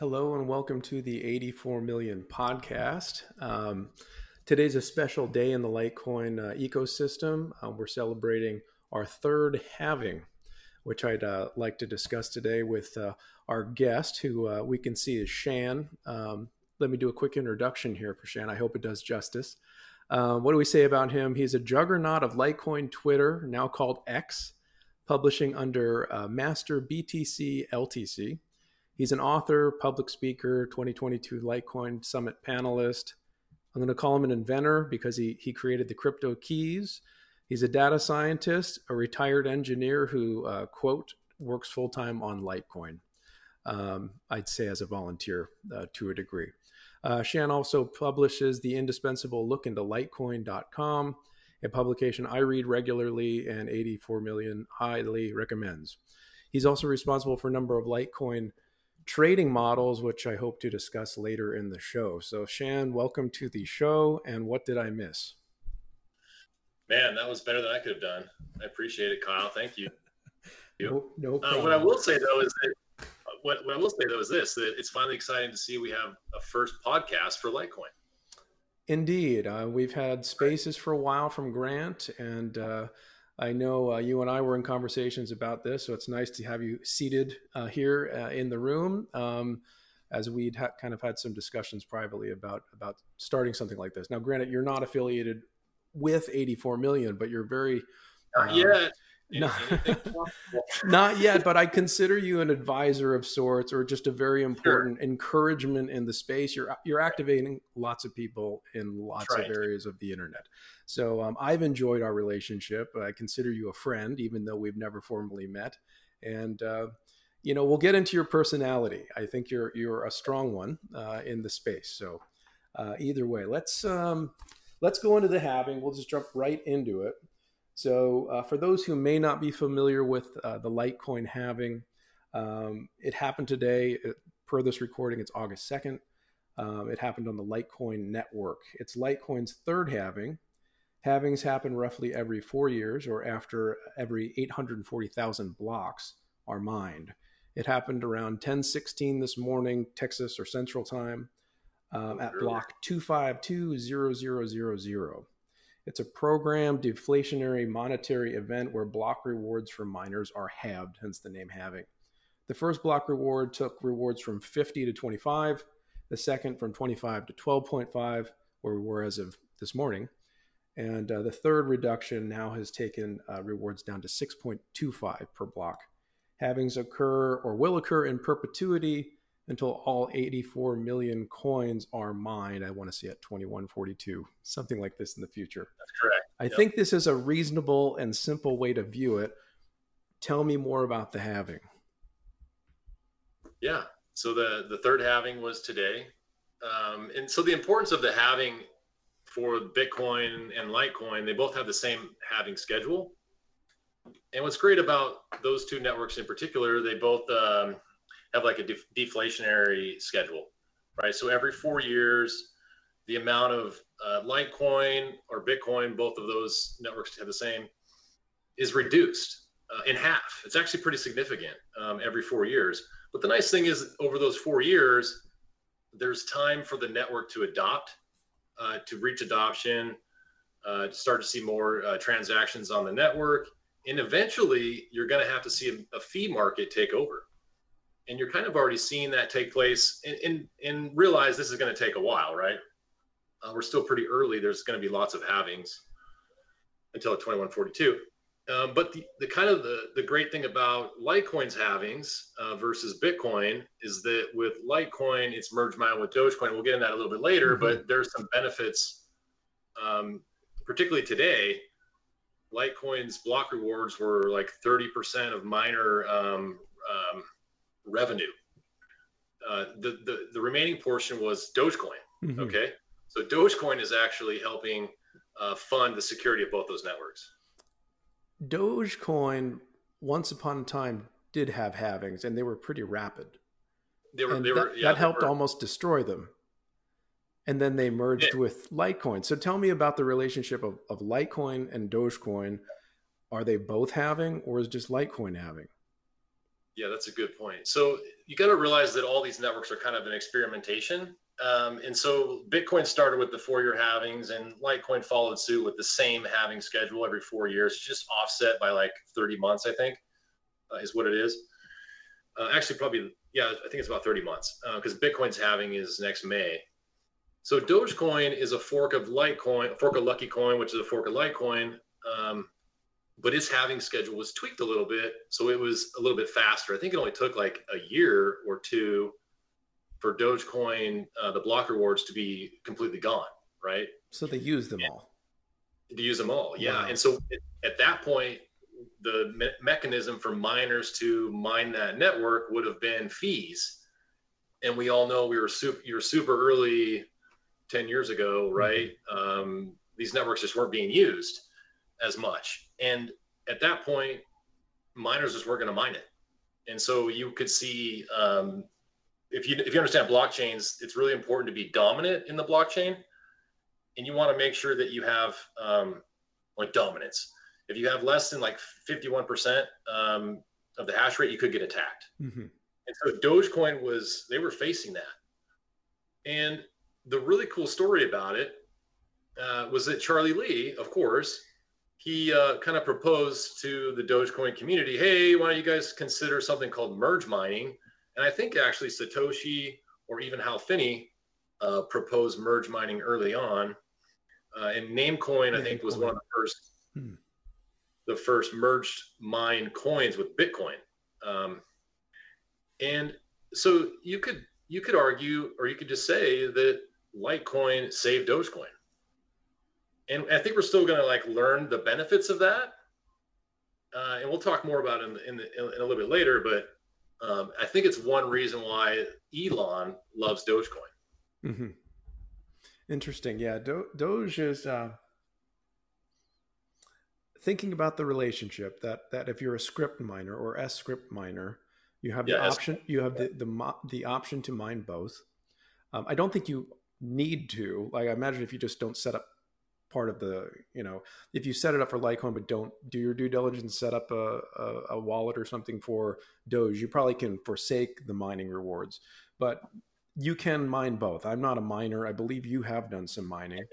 Hello and welcome to the 84 million podcast. Um, today's a special day in the Litecoin uh, ecosystem. Uh, we're celebrating our third halving, which I'd uh, like to discuss today with uh, our guest, who uh, we can see is Shan. Um, let me do a quick introduction here for Shan. I hope it does justice. What do we say about him? He's a juggernaut of Litecoin Twitter, now called X, publishing under Master BTC LTC. He's an author, public speaker, 2022 Litecoin Summit panelist. I'm going to call him an inventor because he, he created the crypto keys. He's a data scientist, a retired engineer who, uh, quote, works full time on Litecoin. Um, I'd say as a volunteer uh, to a degree. Uh, Shan also publishes the indispensable look into Litecoin.com, a publication I read regularly and 84 million highly recommends. He's also responsible for a number of Litecoin trading models, which I hope to discuss later in the show. So, Shan, welcome to the show. And what did I miss? Man, that was better than I could have done. I appreciate it, Kyle. Thank you. No, no uh, what I will say though is that what, what I will say though is this: that it's finally exciting to see we have a first podcast for Litecoin. Indeed, uh, we've had spaces for a while from Grant, and uh, I know uh, you and I were in conversations about this, so it's nice to have you seated uh, here uh, in the room. Um, as we'd ha- kind of had some discussions privately about about starting something like this. Now, granted, you're not affiliated with 84 million, but you're very uh, yeah not, not yet, but I consider you an advisor of sorts, or just a very important sure. encouragement in the space. You're you're activating lots of people in lots right. of areas of the internet. So um, I've enjoyed our relationship. I consider you a friend, even though we've never formally met. And uh, you know, we'll get into your personality. I think you're you're a strong one uh, in the space. So uh, either way, let's um, let's go into the halving. We'll just jump right into it. So, uh, for those who may not be familiar with uh, the Litecoin halving, um, it happened today. Per this recording, it's August 2nd. Um, it happened on the Litecoin network. It's Litecoin's third halving. Halvings happen roughly every four years or after every 840,000 blocks are mined. It happened around 1016 this morning, Texas or Central Time, um, at block 2520000. It's a program deflationary monetary event where block rewards for miners are halved, hence the name halving. The first block reward took rewards from 50 to 25, the second from 25 to 12.5, where we were as of this morning. And uh, the third reduction now has taken uh, rewards down to 6.25 per block. Halvings occur or will occur in perpetuity until all 84 million coins are mined. I want to see at 2142, something like this in the future. That's correct. I yep. think this is a reasonable and simple way to view it. Tell me more about the halving. Yeah. So the the third halving was today, um, and so the importance of the halving for Bitcoin and Litecoin, they both have the same halving schedule. And what's great about those two networks in particular, they both um, have like a def- deflationary schedule, right? So every four years, the amount of uh, Litecoin or Bitcoin, both of those networks have the same, is reduced uh, in half. It's actually pretty significant um, every four years. But the nice thing is, over those four years, there's time for the network to adopt, uh, to reach adoption, uh, to start to see more uh, transactions on the network. And eventually, you're going to have to see a, a fee market take over and you're kind of already seeing that take place and, and, and realize this is going to take a while, right? Uh, we're still pretty early. There's going to be lots of halvings until 2142. Um, but the, the kind of the, the great thing about Litecoin's halvings uh, versus Bitcoin is that with Litecoin, it's merged mine with Dogecoin. We'll get into that a little bit later, mm-hmm. but there's some benefits, um, particularly today. Litecoin's block rewards were like 30% of miner um, um revenue. Uh, the, the, the remaining portion was Dogecoin. Mm-hmm. Okay. So Dogecoin is actually helping uh, fund the security of both those networks. Dogecoin, once upon a time, did have halvings and they were pretty rapid. They were, and they that, were, yeah, that helped were. almost destroy them. And then they merged yeah. with Litecoin. So tell me about the relationship of, of Litecoin and Dogecoin. Are they both having, or is just Litecoin having? Yeah, that's a good point. So you got to realize that all these networks are kind of an experimentation. Um, and so Bitcoin started with the four-year halvings, and Litecoin followed suit with the same halving schedule every four years, just offset by like 30 months, I think, uh, is what it is. Uh, actually, probably yeah, I think it's about 30 months because uh, Bitcoin's halving is next May. So Dogecoin is a fork of Litecoin, a fork of Lucky Coin, which is a fork of Litecoin. Um, but its halving schedule was tweaked a little bit, so it was a little bit faster. I think it only took like a year or two for Dogecoin, uh, the block rewards to be completely gone, right? So they used them all. To use them all, yeah. Wow. And so at that point, the me- mechanism for miners to mine that network would have been fees. And we all know we were super, you were super early 10 years ago, right? Mm-hmm. Um, these networks just weren't being used as much. And at that point, miners just weren't going to mine it. And so you could see, um, if you if you understand blockchains, it's really important to be dominant in the blockchain, and you want to make sure that you have um, like dominance. If you have less than like 51% um, of the hash rate, you could get attacked. Mm-hmm. And so Dogecoin was, they were facing that. And the really cool story about it uh, was that Charlie Lee, of course, he uh, kind of proposed to the Dogecoin community, hey, why don't you guys consider something called merge mining? And I think actually Satoshi or even Hal Finney uh, proposed merge mining early on. Uh, and Namecoin, I think, was one of the first hmm. the first merged mine coins with Bitcoin. Um, and so you could you could argue, or you could just say that Litecoin saved Dogecoin and I think we're still going to like learn the benefits of that. Uh, and we'll talk more about it in, in, the, in a little bit later. But um, I think it's one reason why Elon loves Dogecoin. Mm-hmm. Interesting. Yeah, Do- Doge is uh, thinking about the relationship that that if you're a Scrypt miner or S script miner, you have the yeah, option. You have the the the option to mine both. Um, I don't think you need to. Like I imagine if you just don't set up part of the you know if you set it up for Litecoin but don't do your due diligence set up a, a, a, wallet or something for Doge, you probably can forsake the mining rewards. But you can mine both. I'm not a miner. I believe you have done some mining.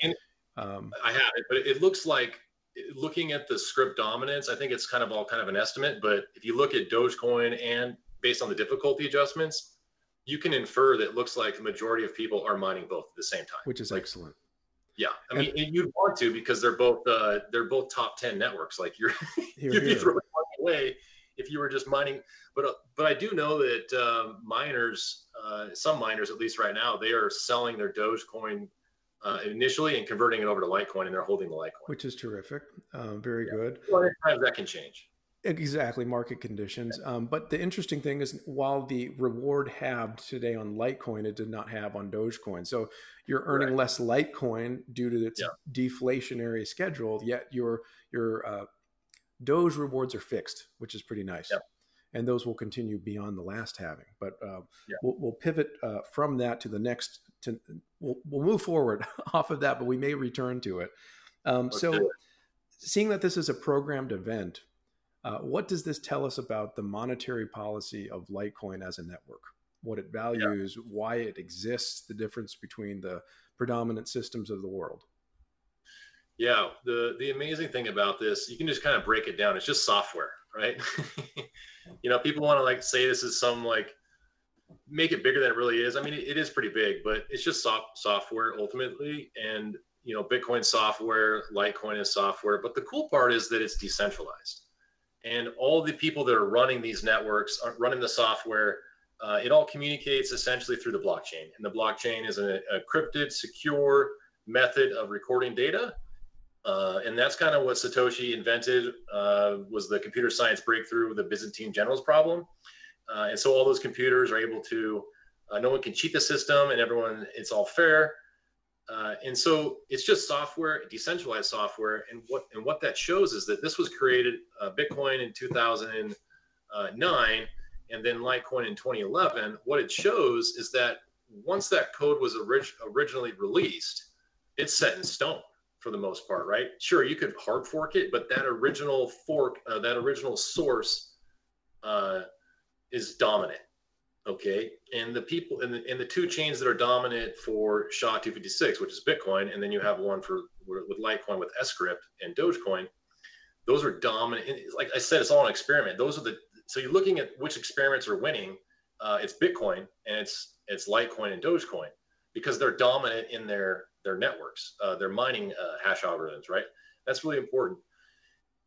Um, I have it, but it looks like looking at the Scrypt dominance. I think it's kind of all kind of an estimate. But if you look at Dogecoin and based on the difficulty adjustments, you can infer that it looks like the majority of people are mining both at the same time, which is like, excellent. Yeah, I mean, and, you'd want to because they're both uh, they're both top ten networks. Like you're you'd be throwing money away if you were just mining. But uh, but I do know that uh, miners, uh, some miners at least right now, they are selling their Dogecoin uh, initially and converting it over to Litecoin, and they're holding the Litecoin, which is terrific. Um, very yeah. good. Well, times that can change. Exactly, market conditions. Um, but the interesting thing is, while the reward halved today on Litecoin, it did not have on Dogecoin. So you're earning right. less Litecoin due to its yeah. deflationary schedule. Yet your your uh, Doge rewards are fixed, which is pretty nice. Yeah. And those will continue beyond the last halving. But uh, yeah. we'll, we'll, pivot uh, from that to the next. To we'll, we'll move forward off of that, but we may return to it. Um, okay. So, seeing that this is a programmed event uh, what does this tell us about the monetary policy of Litecoin as a network? What it values, yeah. why it exists, the difference between the predominant systems of the world? Yeah, the the amazing thing about this, you can just kind of break it down. It's just software, right? you know, people want to like say this is some like make it bigger than it really is. I mean, it, it is pretty big, but it's just soft software ultimately. And you know, Bitcoin software, Litecoin is software. But the cool part is that it's decentralized and all the people that are running these networks are running the software uh, it all communicates essentially through the blockchain. And the blockchain is an encrypted secure method of recording data. Uh, and that's kind of what satoshi invented uh, was the computer science breakthrough the byzantine generals problem. Uh, and so all those computers are able to uh, no one can cheat the system and everyone it's all fair uh, and so it's just software, decentralized software. And what and what that shows is that this was created uh, Bitcoin in 2009 and then Litecoin in 2011. What it shows is that once that code was orig- originally released, it's set in stone for the most part, right? Sure, you could hard fork it, but that original fork, uh, that original source, uh, is dominant. Okay, and the people and the, and the two chains that are dominant for SHA 256, which is Bitcoin, and then you have one for with Litecoin with Scrypt and Dogecoin. Those are dominant. like I said, it's all an experiment. Those are the so you're looking at which experiments are winning. Uh, it's Bitcoin and it's it's Litecoin and Dogecoin because they're dominant in their their networks, uh, their mining uh, hash algorithms, right? That's really important.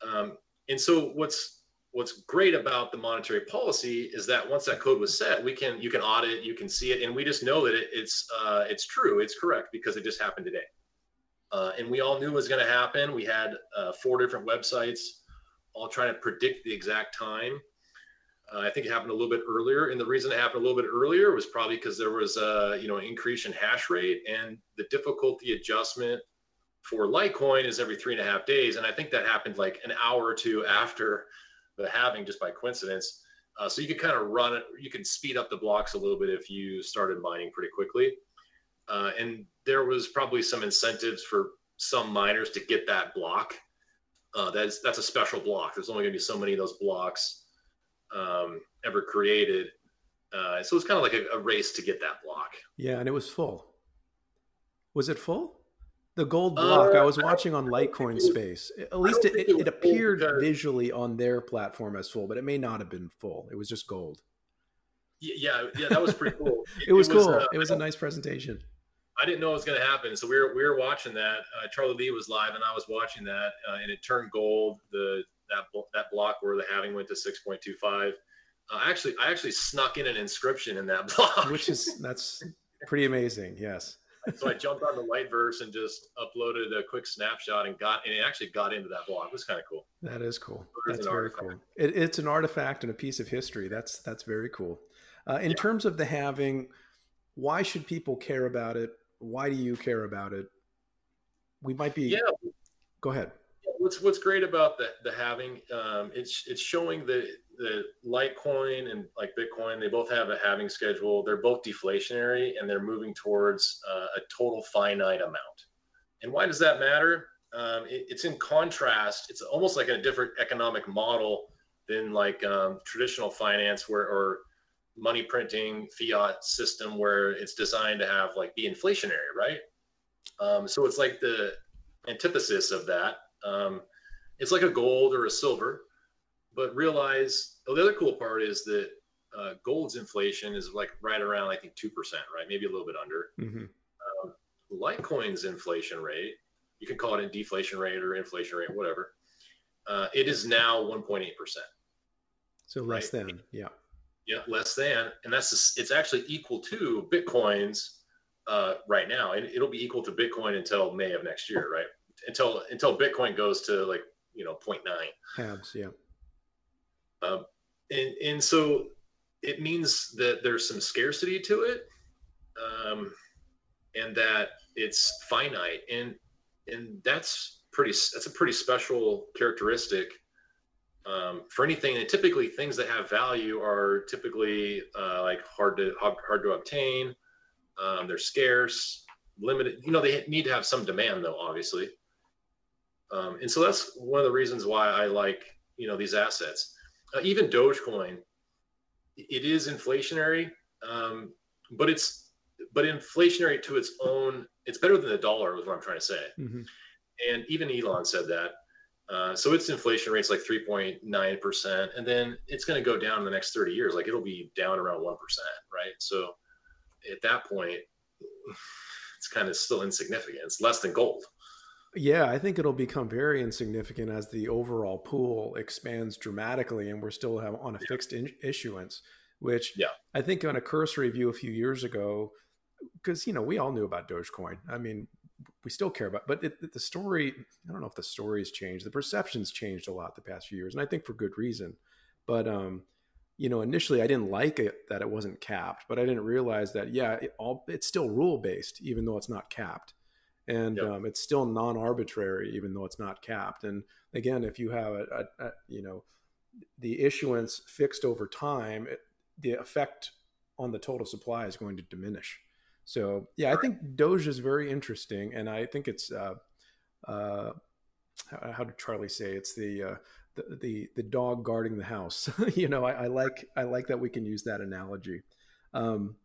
Um, and so what's what's great about the monetary policy is that once that code was set, we can you can audit, you can see it, and we just know that it, it's uh, it's true, it's correct because it just happened today. Uh, and we all knew it was going to happen. We had uh, four different websites all trying to predict the exact time. Uh, I think it happened a little bit earlier, and the reason it happened a little bit earlier was probably because there was a you know increase in hash rate and the difficulty adjustment for Litecoin is every three and a half days, and I think that happened like an hour or two after the halving just by coincidence. Uh, so you could kind of run it, you can speed up the blocks a little bit if you started mining pretty quickly. Uh, and there was probably some incentives for some miners to get that block. Uh, that's that's a special block. There's only going to be so many of those blocks um, ever created. Uh, so it's kind of like a, a race to get that block. Yeah, and it was full. Was it full? The gold block uh, I was watching on Litecoin Space. At least it, it, it, appeared visually on their platform as full, but it may not have been full. It was just gold. Yeah, yeah, that was pretty cool. it, was cool. Uh, it was a nice presentation. I didn't know it was going to happen, so we were we were watching that. Uh, Charlie Lee was live, and I was watching that, uh, and it turned gold. The that that block where the halving went to six point two five. Uh, actually, I actually snuck in an inscription in that block, which is that's pretty amazing. Yes so I jumped on the Liteverse and just uploaded a quick snapshot and got and it actually got into that block. It was kind of cool. That is cool. That's very artifact. cool. It, it's an artifact and a piece of history. That's that's very cool. Uh, in yeah. terms of the having, why should people care about it? Why do you care about it? We might be. Yeah. Go ahead. What's What's great about the the halving? Um, it's it's showing the the Litecoin and like Bitcoin, they both have a halving schedule. They're both deflationary and they're moving towards uh, a total finite amount. And why does that matter? Um, it, it's in contrast. It's almost like a different economic model than like um, traditional finance, where or money printing fiat system, where it's designed to have like be inflationary, right? Um, so it's like the antithesis of that. Um, it's like a gold or a silver but realize oh, the other cool part is that uh, gold's inflation is like right around I think two percent, right? Maybe a little bit under. Mm-hmm. Um, Litecoin's inflation rate, you can call it a deflation rate or inflation rate, whatever. Uh, it is now 1.8 percent. So less right? than, yeah. Yeah, less than, and that's it's actually equal to Bitcoin's uh, right now, and it'll be equal to Bitcoin until May of next year, right? Until until Bitcoin goes to like you know 0.9. Halves, yeah. Um, and, and so it means that there's some scarcity to it um, and that it's finite. And, and that's pretty, that's a pretty special characteristic um, for anything. And typically things that have value are typically uh, like hard to, hard, hard to obtain. Um, they're scarce, limited, you know, they need to have some demand though, obviously. Um, and so that's one of the reasons why I like, you know, these assets uh, even Dogecoin, it is inflationary, um, but it's but inflationary to its own. It's better than the dollar, is what I'm trying to say. Mm-hmm. And even Elon said that. Uh, so its inflation rate's like 3.9 percent, and then it's going to go down in the next 30 years. Like it'll be down around one percent, right? So at that point, it's kind of still insignificant. It's less than gold. Yeah, I think it'll become very insignificant as the overall pool expands dramatically, and we're still have on a fixed in- issuance. Which yeah. I think on a cursory view a few years ago, because you know we all knew about Dogecoin. I mean, we still care about, but it, the story. I don't know if the story's changed. The perceptions changed a lot the past few years, and I think for good reason. But um, you know, initially I didn't like it that it wasn't capped, but I didn't realize that yeah, it all it's still rule based, even though it's not capped and yep. um, it's still non-arbitrary even though it's not capped and again if you have a, a, a you know the issuance fixed over time it, the effect on the total supply is going to diminish so yeah i think doge is very interesting and i think it's uh, uh, how, how, did charlie say it's the uh, the the, the dog guarding the house. you know, I, I, like I like that we can use that analogy. Um,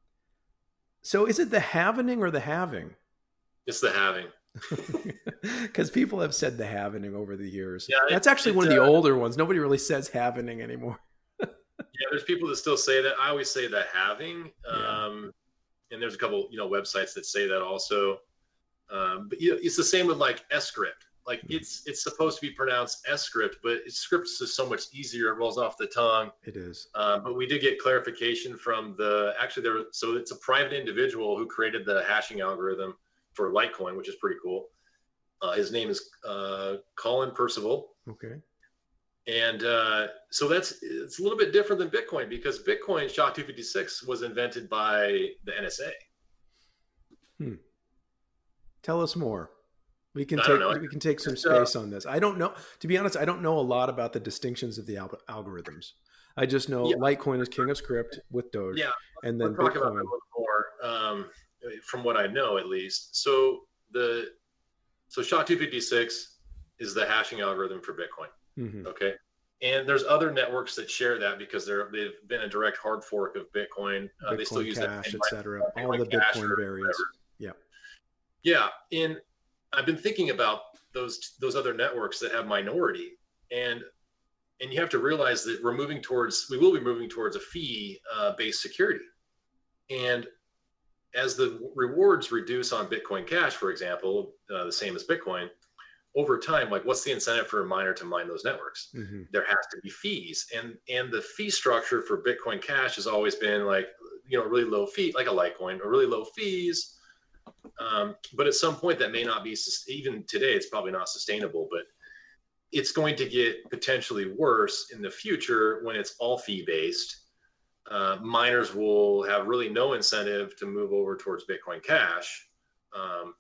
so is it the having or the having? It's the having. Because people have said the having over the years. Yeah, That's actually one of the uh, older ones. Nobody really says having anymore. yeah, there's people that still say that. I always say the having. Yeah. Um, and there's a couple, you know, websites that say that also. Um, but you know, it's the same with like Scrypt. Like mm-hmm. it's it's supposed to be pronounced S script, but scripts is so much easier. It rolls off the tongue. It is. Um, but we did get clarification from the actually there. So it's a private individual who created the hashing algorithm for Litecoin, which is pretty cool. Uh, his name is uh, Colin Percival. Okay. And uh, so that's it's a little bit different than Bitcoin because Bitcoin SHA-256 was invented by the NSA. Hmm. Tell us more. We can take we can take some uh, space on this. I don't know. To be honest, I don't know a lot about the distinctions of the al- algorithms. I just know yeah. Litecoin is king of Scrypt with Doge. Yeah, and then Bitcoin. About a little more um, from what I know, at least. So the so SHA-256 is the hashing algorithm for Bitcoin. Mm-hmm. Okay, and there's other networks that share that because they're they've been a direct hard fork of Bitcoin. Uh, they still use Cash, that, etc. All the Bitcoin variants. Yeah. Yeah, and I've been thinking about those those other networks that have minority, and and you have to realize that we're moving towards we will be moving towards a fee uh, based security, and as the rewards reduce on Bitcoin Cash, for example, uh, the same as Bitcoin, over time, like what's the incentive for a miner to mine those networks? Mm-hmm. There has to be fees, and and the fee structure for Bitcoin Cash has always been like you know really low fee, like a Litecoin, or really low fees um, but at some point, that may not be even today. It's probably not sustainable, but it's going to get potentially worse in the future when it's all fee based. Uh, miners will have really no incentive to move over towards Bitcoin Cash. Um,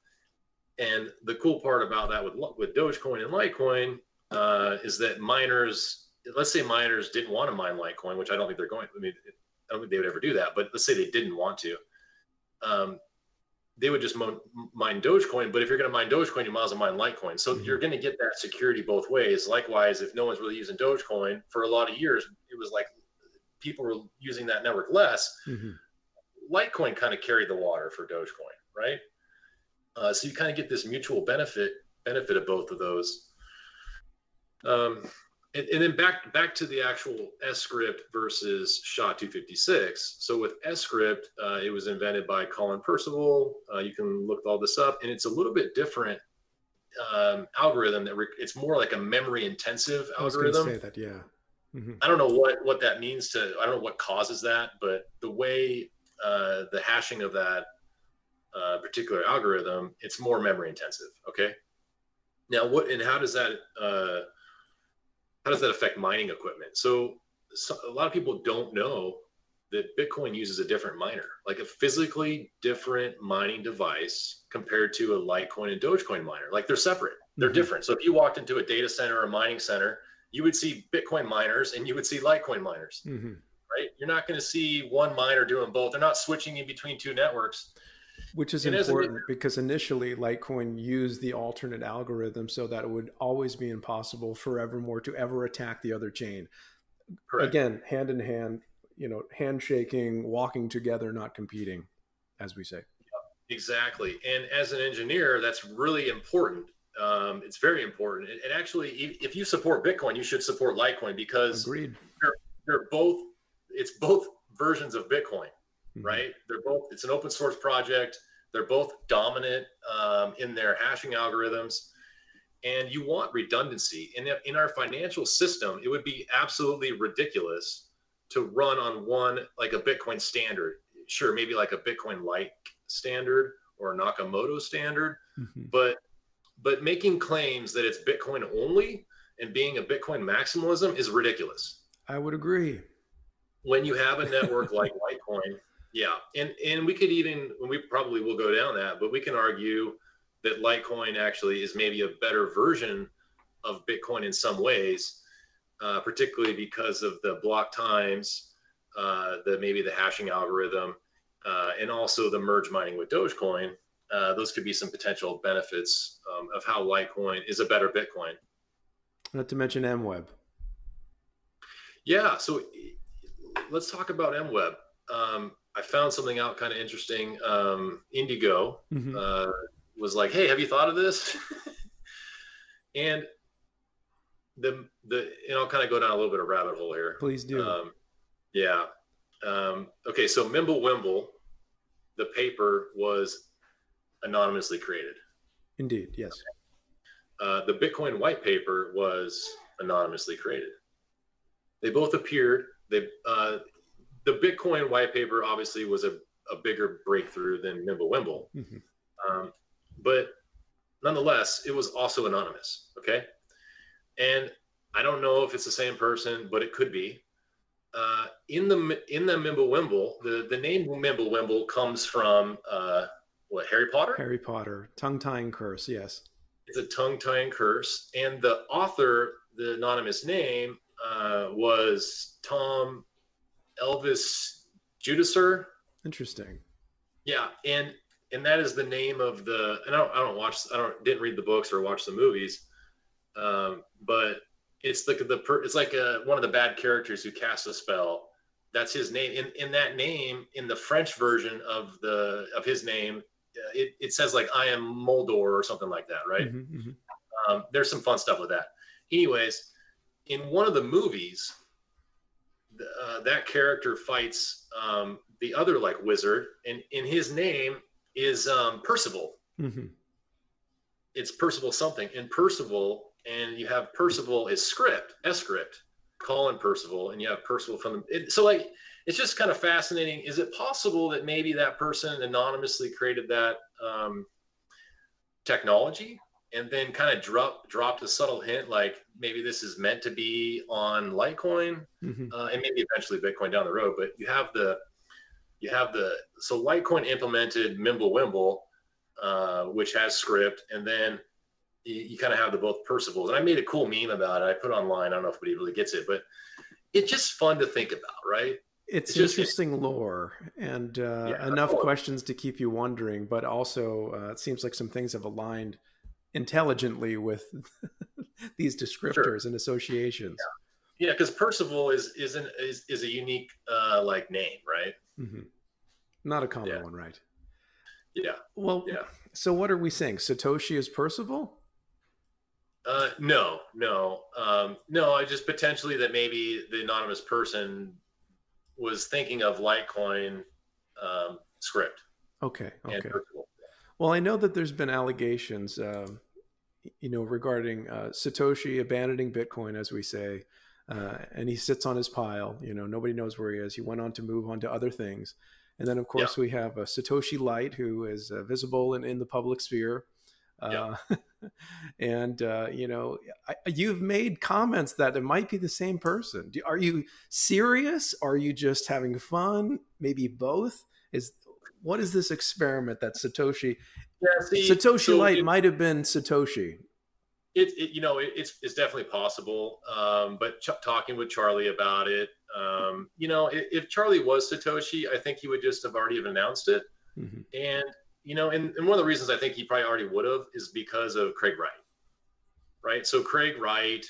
and the cool part about that with with Dogecoin and Litecoin uh, is that miners, let's say miners didn't want to mine Litecoin, which I don't think they're going. I mean, I don't think they would ever do that. But let's say they didn't want to. Um, they would just mine Dogecoin. But if you're going to mine Dogecoin, you might as well mine Litecoin. So mm-hmm. you're going to get that security both ways. Likewise, if no one's really using Dogecoin for a lot of years, it was like people were using that network less. Mm-hmm. Litecoin kind of carried the water for Dogecoin, right? Uh, so you kind of get this mutual benefit benefit of both of those. Um, and, and, then back back to the actual S script versus SHA-256. So with S script, uh, it was invented by Colin Percival. Uh, you can look all this up, and it's a little bit different um, algorithm. That re- it's more like a memory intensive algorithm. say that, yeah. Mm-hmm. I don't know what what that means to. I don't know what causes that, but the way uh, the hashing of that uh, particular algorithm, it's more memory intensive. Okay. Now, what and how does that uh, how does that affect mining equipment? So, so, a lot of people don't know that Bitcoin uses a different miner, like a physically different mining device compared to a Litecoin and Dogecoin miner. Like they're separate, they're mm-hmm. different. So if you walked into a data center or a mining center, you would see Bitcoin miners and you would see Litecoin miners. Mm-hmm. Right? You're not going to see one miner doing both. They're not switching in between two networks. Which is it important is because initially Litecoin used the alternate algorithm so that it would always be impossible forevermore to ever attack the other chain. Correct. Again, hand in hand, you know, handshaking, walking together, not competing, as we say. Exactly. And as an engineer, that's really important. Um, it's very important. And actually, if you support Bitcoin, you should support Litecoin because Agreed. They're, they're both, it's both versions of Bitcoin mm-hmm. right? They're both, it's an open source project. They're both dominant um, in their hashing algorithms. And you want redundancy. In, in our financial system, it would be absolutely ridiculous to run on one, like a Bitcoin standard. Sure, maybe like a Bitcoin like standard or Nakamoto standard, mm-hmm. but but making claims that it's Bitcoin only and being a Bitcoin maximalism is ridiculous. I would agree. When you have a network like Litecoin yeah, and and we could even we probably will go down that, but we can argue that Litecoin actually is maybe a better version of Bitcoin in some ways, uh, particularly because of the block times, uh, the maybe the hashing algorithm, uh, and also the merge mining with Dogecoin. Uh, those could be some potential benefits um, of how Litecoin is a better Bitcoin. Not to mention MWeb. Yeah. So let's talk about MWeb. Um, I found something out kind of interesting. Um, Indigo mm-hmm. uh, was like, "Hey, have you thought of this?" and the the and I'll kind of go down a little bit of rabbit hole here. Please do. Um, yeah. Um, okay. So Mimblewimble, the paper was anonymously created. Indeed. Yes. Uh, the Bitcoin white paper was anonymously created. They both appeared. They uh, the Bitcoin white paper obviously was a, a bigger breakthrough than Mimblewimble, mm-hmm. um, but nonetheless, it was also anonymous. Okay, and I don't know if it's the same person, but it could be. Uh, in the in the Mimblewimble, the the name Mimblewimble comes from uh, what Harry Potter. Harry Potter, tongue tying curse. Yes, it's a tongue tying curse, and the author, the anonymous name, uh, was Tom Elvis Jedusor. Interesting. Yeah, and and that is the name of the. And I don't I don't watch I don't didn't read the books or watch the movies, um, but it's like the, it's like a, one of the bad characters who casts a spell. That's his name. In in that name, in the French version of the of his name, uh, it, it says like I am Moldor or something like that, right? Mm-hmm, mm-hmm. Um, there's some fun stuff with that. Anyways, in one of the movies, uh, that character fights um, the other like wizard, and in his name is um, Percival. Mm-hmm. It's Percival something, and Percival, and you have Percival is script, S script, Colin Percival, and you have Percival from the. It, so like, it's just kind of fascinating. Is it possible that maybe that person anonymously created that um, technology? and then kind of drop dropped a subtle hint like maybe this is meant to be on Litecoin mm-hmm. uh, and maybe eventually Bitcoin down the road. But you have the you have the so Litecoin implemented Mimblewimble, uh, which has Scrypt, and then you, you kind of have the both Percivals. And I made a cool meme about it. I put online. I don't know if anybody really gets it, but it's just fun to think about, right? It's, it's interesting just, lore and uh, yeah, enough questions to keep you wondering, but also uh, it seems like some things have aligned intelligently with these descriptors sure. and associations. Yeah, because yeah, Percival is is an, is is a unique uh, like name, right? Mm-hmm. Not a common yeah. one, right? Yeah. Well, yeah. So what are we saying? Satoshi is Percival? Uh, no, no, um, no. I just potentially that maybe the anonymous person was thinking of Litecoin um, Scrypt. Okay. Okay. Well, I know that there's been allegations, uh, you know, regarding uh, Satoshi abandoning Bitcoin, as we say, uh, and he sits on his pile. You know, nobody knows where he is. He went on to move on to other things, and then of course yeah. we have a Satoshi Lite, who is uh, visible in, in the public sphere. Yeah. And uh, you know, I, you've made comments that it might be the same person. Do, are you serious? Are you just having fun? Maybe both. Is what is this experiment that Satoshi yeah, see, Satoshi so Lite might have been Satoshi. It, it you know it, it's it's definitely possible. Um, but ch- talking with Charlie about it, um, you know, if, if, Charlie was Satoshi, I think he would just have already have announced it. Mm-hmm. And you know, and, and one of the reasons I think he probably already would have is because of Craig Wright. Right. So Craig Wright,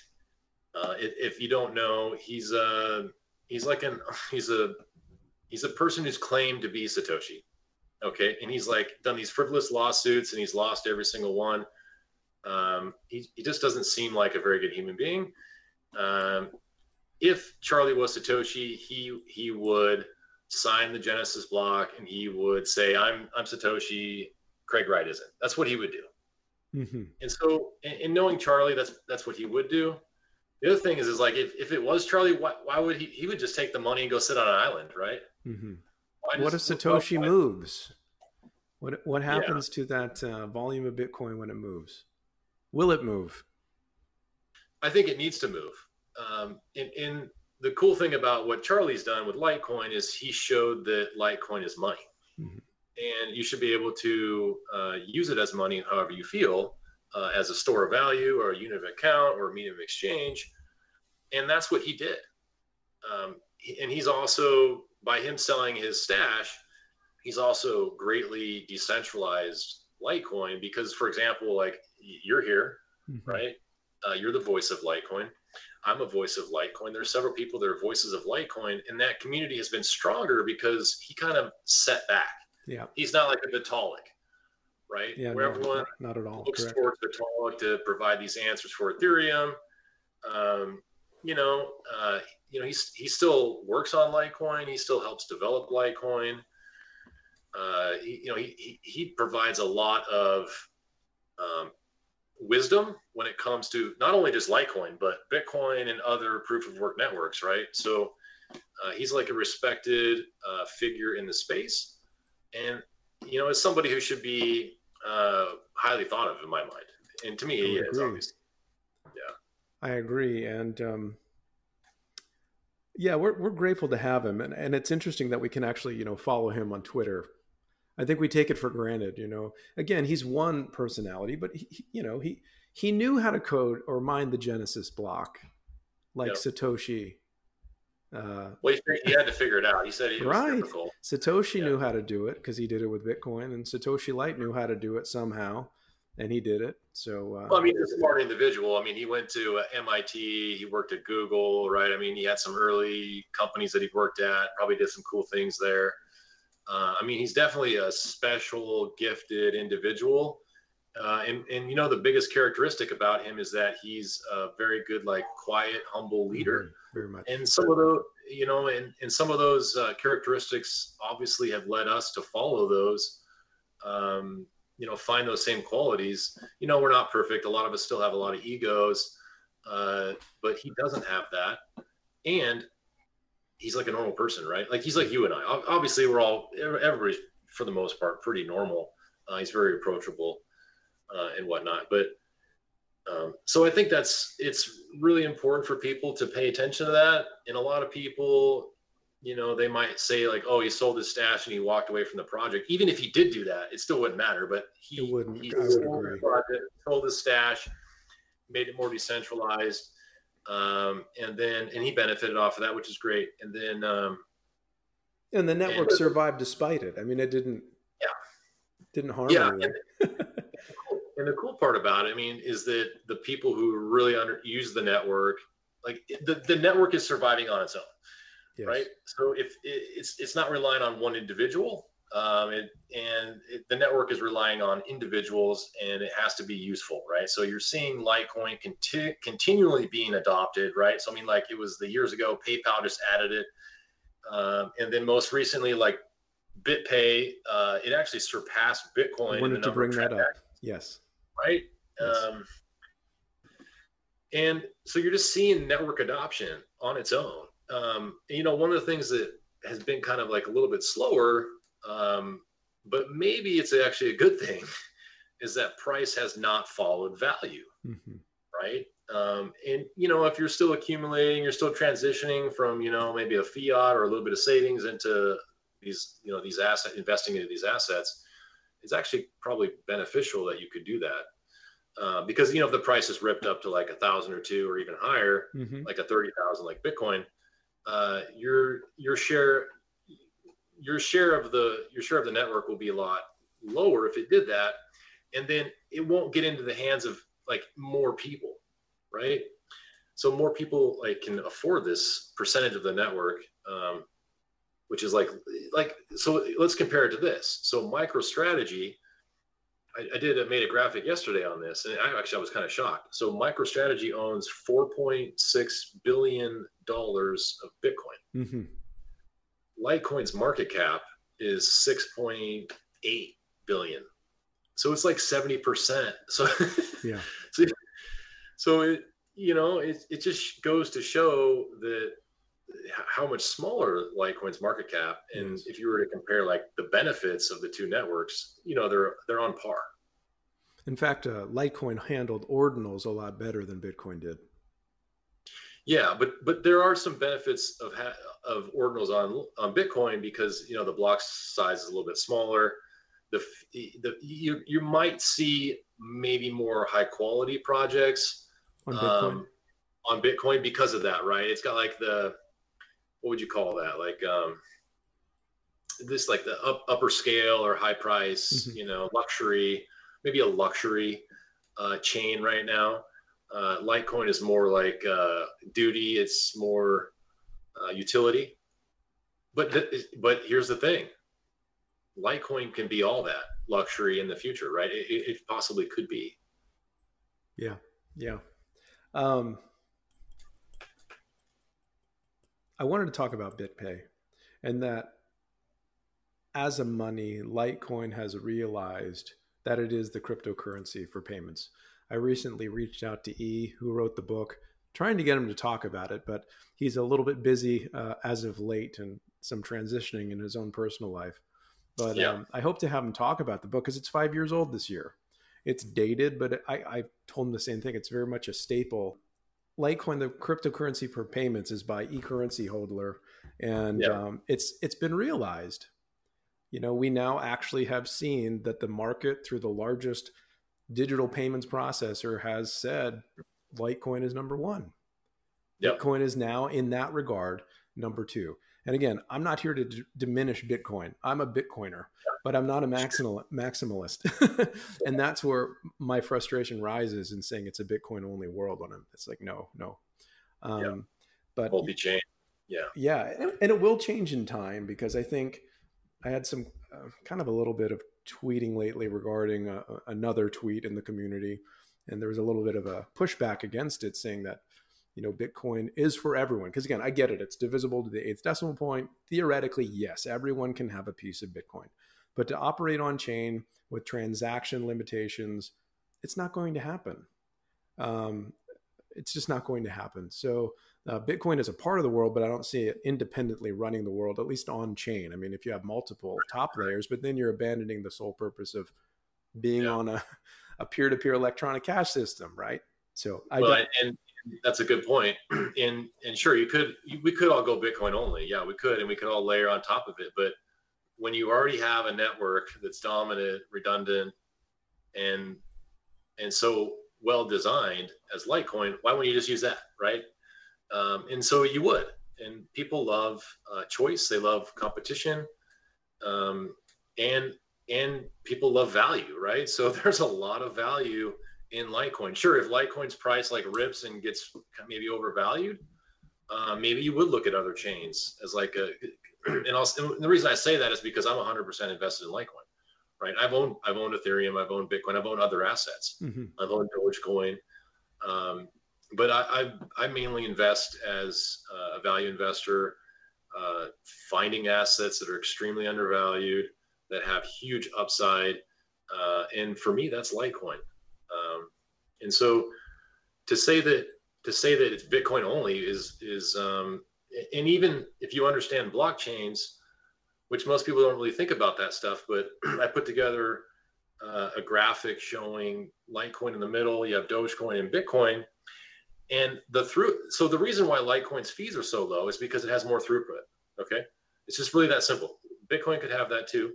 uh, if, you don't know, he's a he's like an he's a he's a person who's claimed to be Satoshi Okay. And he's like done these frivolous lawsuits and he's lost every single one. Um, he, he just doesn't seem like a very good human being. Um, if Charlie was Satoshi, he he would sign the Genesis block and he would say, "I'm I'm Satoshi. Craig Wright isn't." That's what he would do. Mm-hmm. And so, in, in, knowing Charlie, that's that's what he would do. The other thing is, is like if, if it was Charlie, why, why would he? He would just take the money and go sit on an island, right? Mm-hmm what if Satoshi moves? What what happens yeah. to that uh, volume of Bitcoin when it moves? Will it move? I think it needs to move. Um, in, in the cool thing about what Charlie's done with Litecoin is he showed that Litecoin is money, mm-hmm. and you should be able to uh, use it as money however you feel, uh, as a store of value or a unit of account or a medium of exchange, and that's what he did. Um, and he's also by him selling his stash, he's also greatly decentralized Litecoin because, for example, like you're here, mm-hmm. right? Uh, you're the voice of Litecoin. I'm a voice of Litecoin. There's several people that are voices of Litecoin, and that community has been stronger because he kind of set back. Yeah. He's not like a Vitalik, right? Yeah, Where no, everyone not, not at all. looks Correct. towards Vitalik to provide these answers for Ethereum. Um, you know, uh, you know, he's he still works on Litecoin. He still helps develop Litecoin. Uh, he, you know, he, he he provides a lot of um, wisdom when it comes to not only just Litecoin but Bitcoin and other proof of work networks, right? So uh, he's like a respected uh, figure in the space, and you know, as somebody who should be uh, highly thought of in my mind, and to me, he is obviously. I agree, and um, yeah, we're we're grateful to have him, and and it's interesting that we can actually you know follow him on Twitter. I think we take it for granted, you know. Again, he's one personality, but he, he- you know he he knew how to code or mine the Genesis block, like Yeah. Satoshi. Uh, Well, he, he had to figure it out. He said was Right. difficult. Satoshi Yeah. knew how to do it because he did it with Bitcoin, and Satoshi Lite knew how to do it somehow, and he did it. So uh, Well, I mean, he's a smart individual. I mean, he went to uh, MIT. He worked at Google, right? I mean, he had some early companies that he worked at. Probably did some cool things there. Uh, I mean, he's definitely a special, gifted individual. Uh, and and you know, the biggest characteristic about him is that he's a very good, like, quiet, humble leader. very much. and some of those you know and, and some of those uh, characteristics obviously have led us to follow those um, you know find those same qualities you know we're not perfect a lot of us still have a lot of egos uh, but he doesn't have that and he's like a normal person right like he's like you and i obviously we're all everybody's for the most part pretty normal uh, he's very approachable uh, and whatnot but um, so I think that's it's really important for people to pay attention to that. And a lot of people, you know, they might say like, "Oh, he sold his stash and he walked away from the project." Even if he did do that, it still wouldn't matter. But he It wouldn't. He I would sold agree. the project, sold his stash, made it more decentralized, um, and then and he benefited off of that, which is great. And then um, And the network And- survived despite it. I mean, it didn't. Yeah. Didn't harm Yeah, anything. And the cool part about it, I mean, is that the people who really under use the network, like the, the network is surviving on its own, Yes. right? So if it, it's it's not relying on one individual, um, it, and it, the network is relying on individuals, and it has to be useful, right? So you're seeing Litecoin conti- continually being adopted, right? So I mean, like it was the years ago, PayPal just added it, um, and then most recently, like BitPay, uh, it actually surpassed Bitcoin. I in wanted to bring that up. Yes. right? Yes. Um, and so you're just seeing network adoption on its own. Um, you know, one of the things that has been kind of like a little bit slower, um, but maybe it's actually a good thing, is that price has not followed value, hmm right? Um, and you know, if you're still accumulating, you're still transitioning from you know maybe a fiat or a little bit of savings into these you know these asset investing into these assets, it's actually probably beneficial that you could do that. Uh, because you know if the price is ripped up to like a thousand or two or even higher, hmm like a thirty thousand like Bitcoin, uh, your your share your share of the your share of the network will be a lot lower if it did that, and then it won't get into the hands of like more people, right? So more people like can afford this percentage of the network, um, which is like like so. Let's compare it to this. So MicroStrategy. I, I did I made a graphic yesterday on this, and I actually I was kind of shocked. So MicroStrategy owns 4.6 billion dollars of Bitcoin. hmm Litecoin's market cap is 6.8 billion. So it's like 70%. So Yeah. so, so it you know it, it just goes to show that how much smaller Litecoin's market cap and Yes. if you were to compare like the benefits of the two networks, you know they're they're on par. In fact, uh, Litecoin handled ordinals a lot better than Bitcoin did. Yeah, but but there are some benefits of ha- of ordinals on on Bitcoin because you know the block size is a little bit smaller. The the you you might see maybe more high quality projects On Bitcoin, um, on Bitcoin because of that, right? It's got like the what would you call that? Like um, this like the up, upper scale or high price, Mhm. you know, luxury, maybe a luxury uh, chain right now. Uh, Litecoin is more like uh, duty. It's more uh, utility. But th- but here's the thing: Litecoin can be all that luxury in the future, right? It, it possibly could be. Yeah, yeah. Um, I wanted to talk about BitPay and that as a money, Litecoin has realized that it is the cryptocurrency for payments. I recently reached out to E, who wrote the book, trying to get him to talk about it, but he's a little bit busy uh, as of late and some transitioning in his own personal life. But yeah. um, I hope to have him talk about the book because it's five years old this year. It's dated, but I, I told him the same thing. It's very much a staple. Litecoin, the cryptocurrency for payments, is by eCurrency Hodler, and yeah. um, it's it's been realized. You know, we now actually have seen that the market through the largest digital payments processor has said Litecoin is number one. Yep. Bitcoin is now, in that regard, number two. And again, I'm not here to d- diminish Bitcoin. I'm a Bitcoiner, but I'm not a maximal- maximalist. and that's where my frustration rises in saying it's a Bitcoin only world when I'm, it's like, no, no. Um, yeah. But multi chain. Yeah. Yeah. And, and, it will change in time because I think I had some uh, kind of a little bit of tweeting lately regarding a, another tweet in the community. And there was a little bit of a pushback against it saying that you know bitcoin is for everyone. Because again i get it. It's divisible to the eighth decimal point. Theoretically yes everyone can have a piece of bitcoin. But to operate on chain with transaction limitations it's not going to happen. Um, it's just not going to happen. So uh, bitcoin is a part of the world but i don't see it independently running the world at least on chain i mean if you have multiple top layers but then you're abandoning the sole purpose of being yeah. on a, a peer-to-peer electronic cash system right so I well, and that's a good point. And and sure, you could we could all go Bitcoin only. Yeah, we could, and we could all layer on top of it. But when you already have a network that's dominant, redundant, and and so well designed as Litecoin, why wouldn't you just use that, right? Um, and so you would. And people love uh, choice. They love competition, um, and and people love value, right? So there's a lot of value in Litecoin. Sure, if Litecoin's price like rips and gets maybe overvalued, uh, maybe you would look at other chains as like a. And, also, and the reason I say that is because I'm 100% invested in Litecoin, right? I've owned I've owned Ethereum, I've owned Bitcoin, I've owned other assets, mm-hmm. I've owned Dogecoin, um, but I, I, I mainly invest as a value investor, uh, finding assets that are extremely undervalued that have huge upside, uh, and for me that's Litecoin. Um, and so to say that to say that it's Bitcoin only is is um, and even if you understand blockchains, which most people don't really think about that stuff, but I put together uh, a graphic showing Litecoin in the middle. You have Dogecoin and Bitcoin, and the through. So the reason why Litecoin's fees are so low is because it has more throughput. Okay, it's just really that simple. Bitcoin could have that too,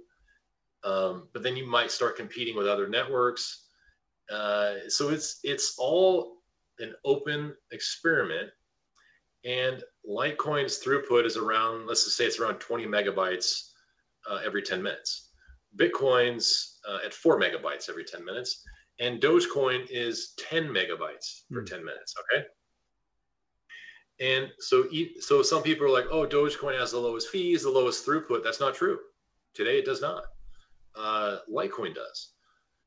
um, but then you might start competing with other networks uh, so it's it's all an open experiment, and Litecoin's throughput is around let's just say it's around 20 megabytes uh, every 10 minutes. Bitcoin's uh, at four megabytes every 10 minutes, and Dogecoin is 10 megabytes for mm. 10 minutes. Okay. And so, so some people are like, "Oh, Dogecoin has the lowest fees, the lowest throughput." That's not true. Today, it does not. Uh, Litecoin does.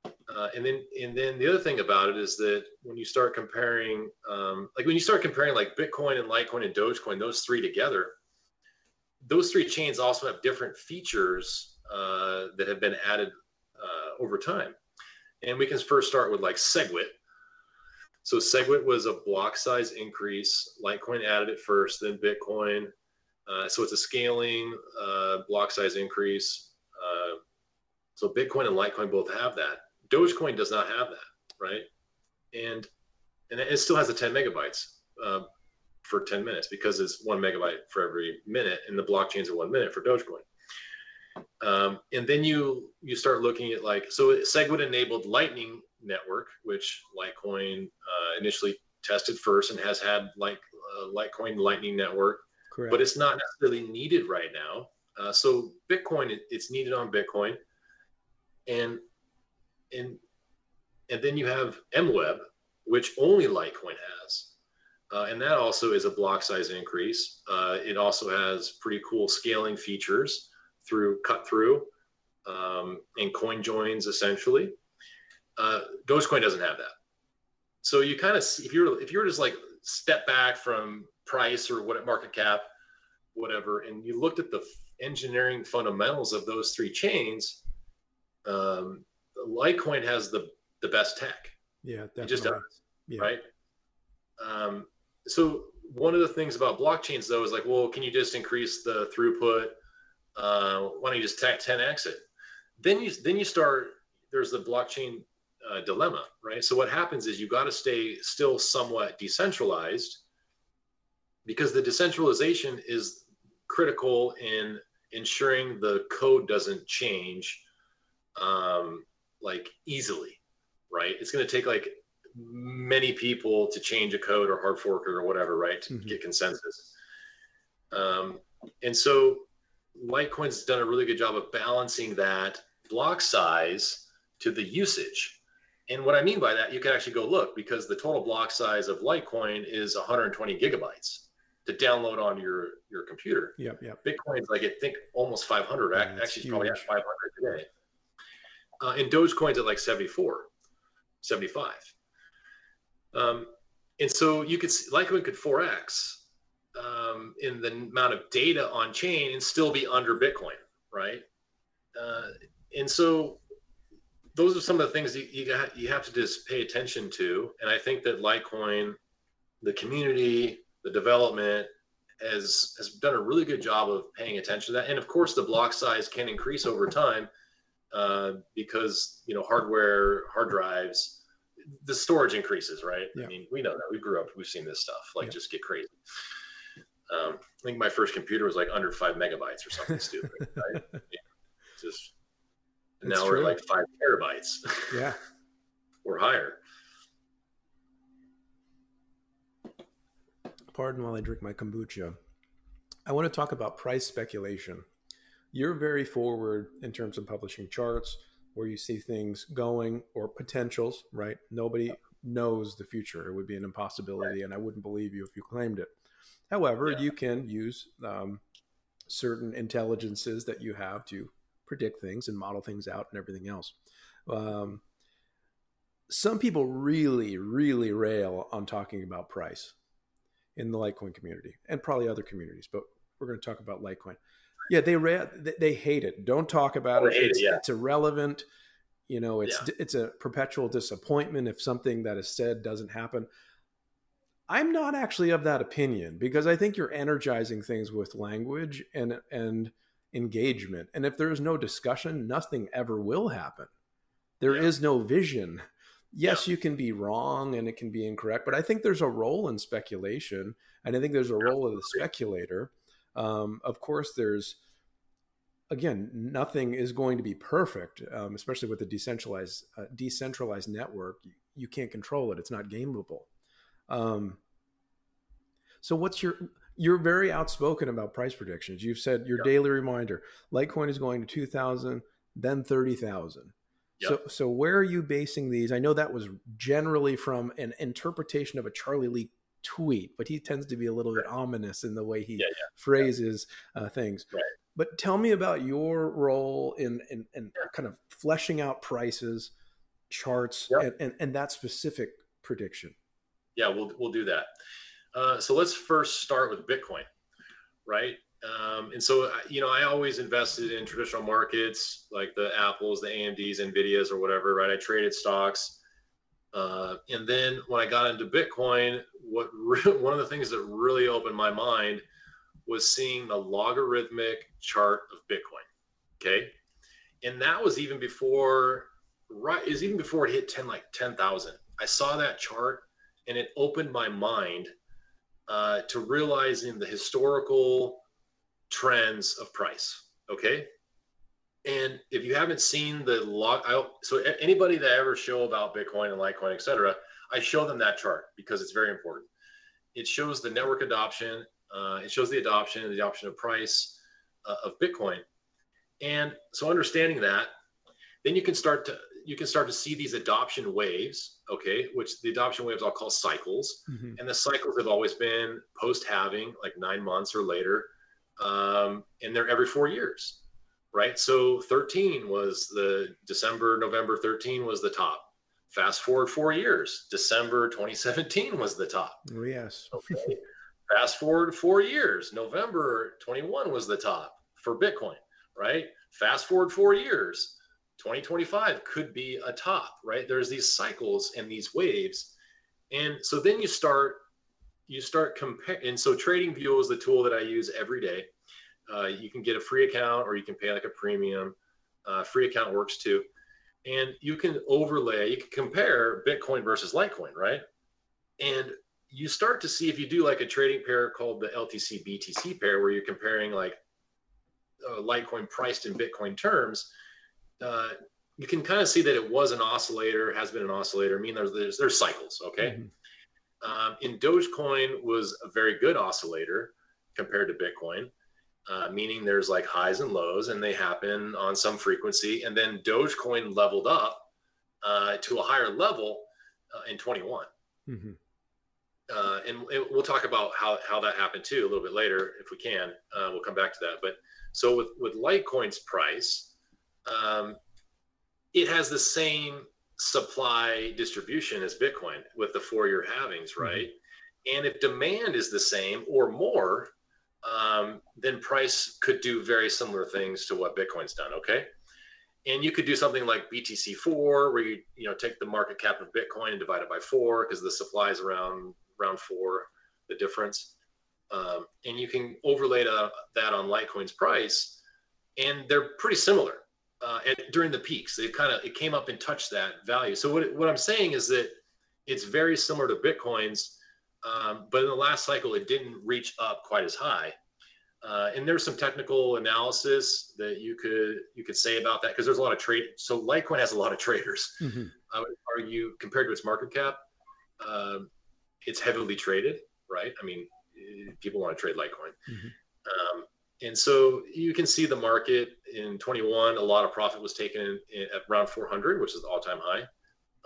Uh, and then and then the other thing about it is that when you start comparing, um, like when you start comparing like Bitcoin and Litecoin and Dogecoin, those three together, those three chains also have different features uh, that have been added uh, over time. And we can first start with like SegWit. So SegWit was a block size increase. Litecoin added it first, then Bitcoin. Uh, so it's a scaling uh, block size increase. Uh, so Bitcoin and Litecoin both have that. Dogecoin does not have that, right? And and it still has the 10 megabytes uh, for 10 minutes because it's one megabyte for every minute, and the blockchains are one minute for Dogecoin. Um, and then you you start looking at like so Segwit enabled Lightning Network, which Litecoin uh, initially tested first and has had like uh, Litecoin Lightning Network, Correct. but it's not necessarily needed right now. Uh, so Bitcoin, it, it's needed on Bitcoin, and and and then you have MWeb, which only Litecoin has. Uh, and that also is a block size increase. Uh, it also has pretty cool scaling features through cut through um, and coin joins essentially. Uh, Dogecoin doesn't have that. So you kind of if you're if you're just like step back from price or what market cap, whatever, and you looked at the engineering fundamentals of those three chains, um, Litecoin has the the best tech. Yeah, definitely. It just does, yeah. right? Um, so one of the things about blockchains though is like, well, can you just increase the throughput? Uh, why don't you just 10x it? Then you then you start. There's the blockchain uh, dilemma, right? So what happens is you got to stay still somewhat decentralized because the decentralization is critical in ensuring the code doesn't change um, like easily, right? It's going to take like many people to change a code or hard fork or whatever, right? To mm-hmm. get consensus. Um, and so Litecoin's done a really good job of balancing that block size to the usage. And what I mean by that, you can actually go look because the total block size of Litecoin is 120 gigabytes to download on your your computer. Yep, yep. Bitcoin's like I think almost 500. Yeah, actually, probably at 500 today. Uh, and Dogecoin's at like 74, 75. Um, and so you could see Litecoin could 4x um, in the amount of data on chain and still be under Bitcoin, right? Uh, and so those are some of the things you, you, got, you have to just pay attention to. And I think that Litecoin, the community, the development has has done a really good job of paying attention to that. And of course, the block size can increase over time uh, because you know hardware, hard drives, the storage increases, right? Yeah. I mean, we know that. We grew up, we've seen this stuff like yeah. just get crazy. Um, I think my first computer was like under five megabytes or something stupid. Right? Yeah. Just now true. we're like five terabytes. Yeah. or higher. Pardon while I drink my kombucha. I want to talk about price speculation. You're very forward in terms of publishing charts where you see things going or potentials, right? Nobody knows the future. It would be an impossibility, right. and I wouldn't believe you if you claimed it. However, yeah. you can use um, certain intelligences that you have to predict things and model things out and everything else. Um, some people really, really rail on talking about price in the Litecoin community and probably other communities, but we're going to talk about Litecoin. Yeah, they ra- they hate it. Don't talk about it. It's, it, yeah. it's, irrelevant. You know, it's yeah. it's a perpetual disappointment if something that is said doesn't happen. I'm not actually of that opinion because I think you're energizing things with language and and engagement. And if there is no discussion, nothing ever will happen. There yeah. is no vision yes, yeah. you can be wrong and it can be incorrect, but I think there's a role in speculation, and I think there's a role of the speculator. Um, of course, there's again, nothing is going to be perfect, um, especially with a decentralized uh, decentralized network. You, you, can't control it; it's not gameable. Um, so, what's your you're very outspoken about price predictions. You've said your daily reminder: Litecoin is going to two thousand, then thirty thousand Yep. So, so where are you basing these? I know that was generally from an interpretation of a Charlie Lee tweet, but he tends to be a little bit ominous in the way he yeah, yeah. phrases uh, things. Right. But tell me about your role in, in, in kind of fleshing out prices, charts, yep. and, and, and, that specific prediction. Yeah, we'll, we'll do that. Uh, so let's first start with Bitcoin, right? Um, and so, you know, I always invested in traditional markets like the Apples, the AMDs, NVIDIAs, or whatever, right? I traded stocks. Uh, and then when I got into Bitcoin, what re- one of the things that really opened my mind was seeing the logarithmic chart of Bitcoin. Okay. And that was even before, right, is even before it hit 10, like 10,000. I saw that chart and it opened my mind uh, to realizing the historical trends of price. Okay. And if you haven't seen the log, I, so anybody that ever show about Bitcoin and Litecoin, et cetera, I show them that chart because it's very important. It shows the network adoption. Uh, it shows the adoption the adoption of price uh, of Bitcoin. And so understanding that, then you can start to, you can start to see these adoption waves, okay, which the adoption waves I'll call cycles. Mm-hmm. And the cycles have always been post halving, like nine months or later. Um, and they're every four years, right? So 13 was the December, November 13 was the top. Fast forward four years, December 2017 was the top. Oh, yes. okay. Fast forward four years, November 21 was the top for Bitcoin, right? Fast forward four years, 2025 could be a top, right? There's these cycles and these waves. And so then you start, you start comparing. And so TradingView is the tool that I use every day. Uh, you can get a free account or you can pay like a premium. Uh, free account works too. And you can overlay, you can compare Bitcoin versus Litecoin, right? And you start to see if you do like a trading pair called the LTC BTC pair, where you're comparing like uh, Litecoin priced in Bitcoin terms, uh, you can kind of see that it was an oscillator, has been an oscillator. I mean, there's there's, there's cycles, okay. Mm-hmm. Um, in Dogecoin was a very good oscillator compared to Bitcoin, uh, meaning there's like highs and lows, and they happen on some frequency. And then Dogecoin leveled up uh, to a higher level uh, in 21. Mm-hmm. Uh, and, and, we'll talk about how, how that happened too a little bit later if we can. Uh, we'll come back to that. But so with with Litecoin's price, um, it has the same supply distribution as Bitcoin with the four year halvings, mm-hmm. right? Mm-hmm. And if demand is the same or more, um, then price could do very similar things to what Bitcoin's done. Okay. And you could do something like BTC4, where you you know take the market cap of Bitcoin and divide it by four because the supply is around around four, the difference. Um, and you can overlay that on Litecoin's price, and they're pretty similar. Uh, and during the peaks, It kind of it came up and touched that value. So what what I'm saying is that it's very similar to Bitcoin's, um, but in the last cycle, it didn't reach up quite as high. Uh, and there's some technical analysis that you could you could say about that because there's a lot of trade. So Litecoin has a lot of traders. Mm-hmm. I would argue compared to its market cap, um, it's heavily traded, right? I mean, people want to trade Litecoin. Mm-hmm. Um, and so you can see the market in 21, a lot of profit was taken in, in, at around 400, which is the all time high.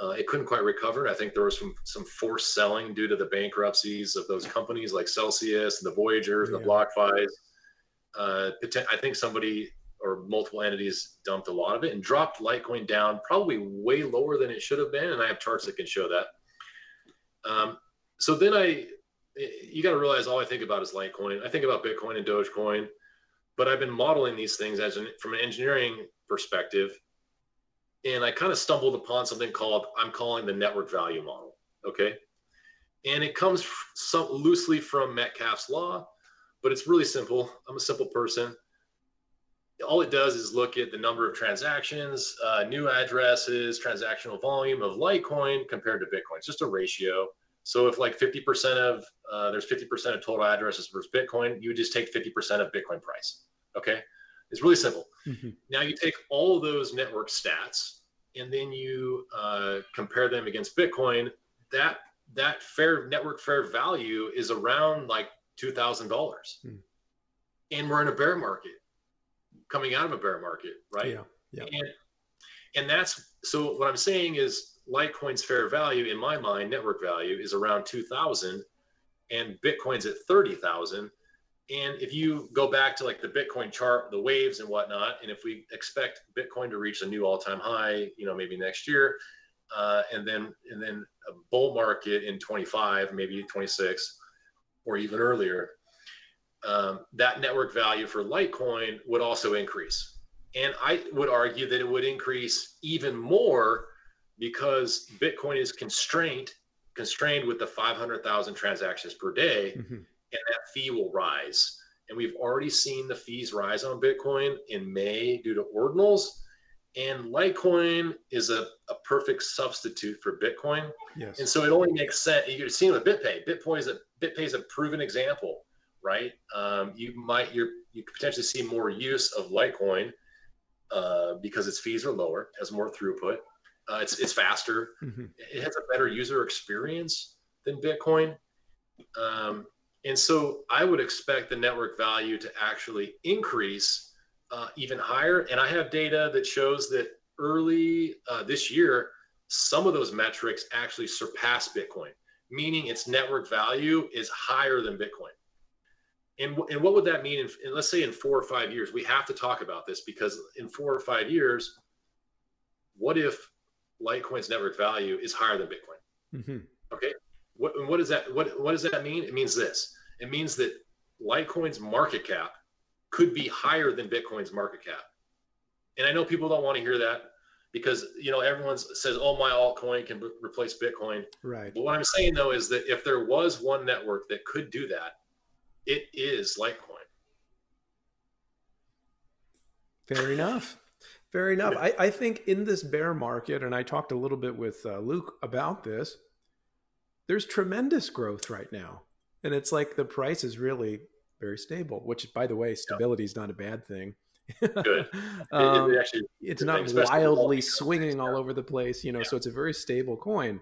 Uh, it couldn't quite recover. I think there was some, some forced selling due to the bankruptcies of those companies like Celsius and the Voyagers and the BlockFi's. Uh, I think somebody or multiple entities dumped a lot of it and dropped Litecoin down probably way lower than it should have been. And I have charts that can show that. Um, so then I you got to realize all I think about is Litecoin. I think about Bitcoin and Dogecoin, but I've been modeling these things as an, from an engineering perspective, and I kind of stumbled upon something called I'm calling the network value model. Okay, and it comes some, loosely from Metcalfe's law, but it's really simple. I'm a simple person. All it does is look at the number of transactions, uh, new addresses, transactional volume of Litecoin compared to Bitcoin. It's just a ratio so if like 50% of uh, there's 50% of total addresses versus Bitcoin, you would just take 50% of Bitcoin price. Okay, it's really simple. Mm-hmm. Now you take all those network stats and then you uh, compare them against Bitcoin. That that fair network fair value is around like two thousand dollars, mm. and we're in a bear market, coming out of a bear market, right? Yeah. Yeah. And and that's so what I'm saying is Litecoin's fair value, in my mind, network value is around 2,000 and Bitcoin's at 30,000. And if you go back to like the Bitcoin chart, the waves and whatnot, and if we expect Bitcoin to reach a new all-time high, you know, maybe next year, uh, and then and then a bull market in 25, maybe 26, or even earlier, um, that network value for Litecoin would also increase. And I would argue that it would increase even more because Bitcoin is constrained constrained with the 500,000 transactions per day, mm-hmm. And that fee will rise. And we've already seen the fees rise on Bitcoin in May due to ordinals. And Litecoin is a, a perfect substitute for Bitcoin. Yes. And so it only makes sense. You're seeing with BitPay. BitPay is a BitPay is a proven example, right? Um, you might you're you could potentially see more use of Litecoin uh, because its fees are lower, has more throughput, uh, it's it's faster. Mm-hmm. It has a better user experience than Bitcoin. Um, and so I would expect the network value to actually increase uh, even higher. And I have data that shows that early uh, this year, some of those metrics actually surpass Bitcoin, meaning its network value is higher than Bitcoin. And, and what would that mean? In, in, let's say in four or five years, we have to talk about this because in four or five years, what if Litecoin's network value is higher than Bitcoin? Mm-hmm. Okay. What, what does that what, what does that mean? It means this. It means that Litecoin's market cap could be higher than Bitcoin's market cap. And I know people don't want to hear that because you know everyone says, "Oh, my altcoin can b- replace Bitcoin." Right. But what I'm saying though is that if there was one network that could do that, it is Litecoin. Fair enough. Fair enough. I, I think in this bear market, and I talked a little bit with uh, Luke about this, there's tremendous growth right now. And it's like the price is really very stable, which, by the way, stability is not a bad thing. Good. um, it, it actually, it's not wildly swinging all over the place, you know. Yeah. So it's a very stable coin.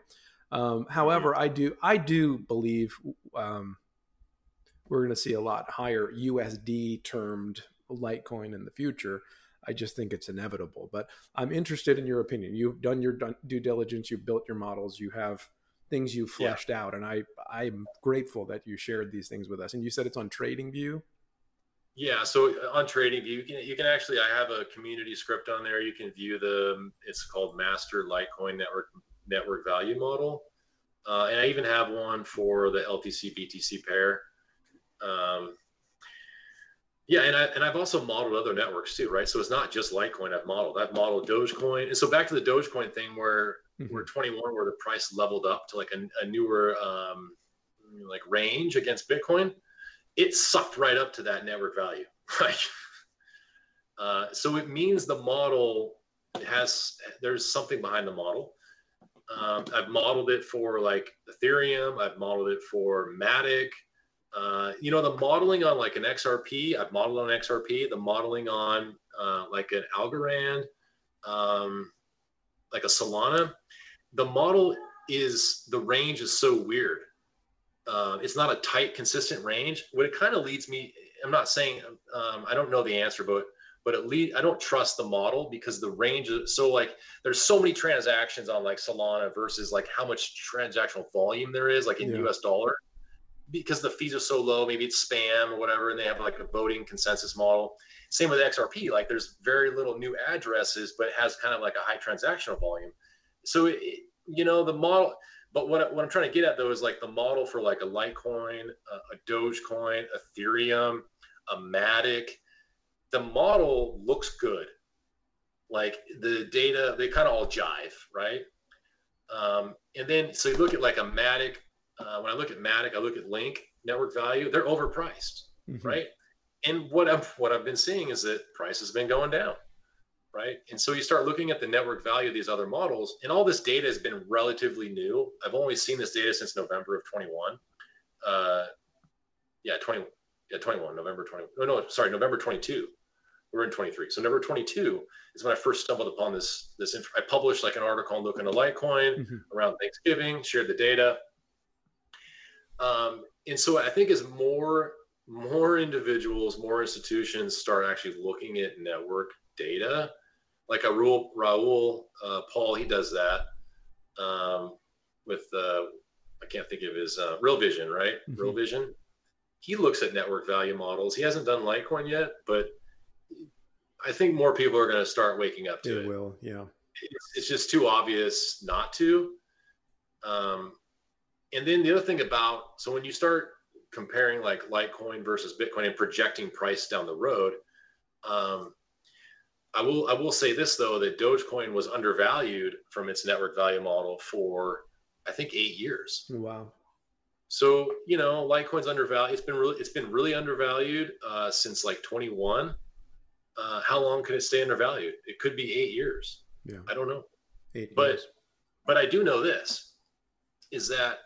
Um, however, I do I do believe um, we're going to see a lot higher USD termed Litecoin in the future. I just think it's inevitable. But I'm interested in your opinion. You've done your due diligence. You've built your models. You have things you've fleshed yeah. out, and I I'm grateful that you shared these things with us. And you said it's on TradingView. Yeah, so uh, on TradingView, you can you can actually I have a community script on there. You can view the it's called Master Litecoin Network Network Value Model, uh, and I even have one for the LTC BTC pair. Um, yeah, and I and I've also modeled other networks too, right? So it's not just Litecoin I've modeled. I've modeled Dogecoin, and so back to the Dogecoin thing where mm-hmm. where 21 where the price leveled up to like a, a newer um, like range against Bitcoin it sucked right up to that network value, right? Uh, so it means the model has there's something behind the model. Um, I've modeled it for like Ethereum. I've modeled it for Matic. Uh, you know, the modeling on like an XRP, I've modeled on XRP. The modeling on uh, like an Algorand, um, like a Solana. The model is the range is so weird uh, it's not a tight, consistent range. What it kind of leads me, I'm not saying um, I don't know the answer, but but at least I don't trust the model because the range is so like there's so many transactions on like Solana versus like how much transactional volume there is like in yeah. US dollar because the fees are so low, maybe it's spam or whatever, and they have like a voting consensus model. Same with XRP, like there's very little new addresses, but it has kind of like a high transactional volume. So, it, you know, the model, but what, what I'm trying to get at though is like the model for like a Litecoin, a, a Dogecoin, Ethereum, a Matic. The model looks good. Like the data, they kind of all jive, right? Um, and then so you look at like a Matic. Uh, when I look at Matic, I look at Link network value. They're overpriced, mm-hmm. right? And what I've what I've been seeing is that price has been going down right? And so you start looking at the network value of these other models, and all this data has been relatively new. I've only seen this data since November of 21. Uh, yeah, 20, yeah, 21, November 20. No, no, sorry, November 22. We're in 23. So November 22 is when I first stumbled upon this. This inf- I published like an article on looking at Litecoin mm-hmm. around Thanksgiving, shared the data. Um, and so I think as more more individuals, more institutions start actually looking at network data, like a Raoul, Raoul uh, Pal, he does that um, with uh, I can't think of his uh, Real Vision, right? Mm-hmm. Real Vision. He looks at network value models. He hasn't done Litecoin yet, but I think more people are going to start waking up to it. It will, yeah. It's, it's just too obvious not to. Um, and then the other thing about so when you start comparing like Litecoin versus Bitcoin and projecting price down the road, um, I will I will say this though that Dogecoin was undervalued from its network value model for I think eight years. Wow. So you know, Litecoin's undervalued. It's been really it's been really undervalued uh, since like 21. Uh, how long can it stay undervalued? It could be eight years. Yeah. I don't know. Eight but years. but I do know this is that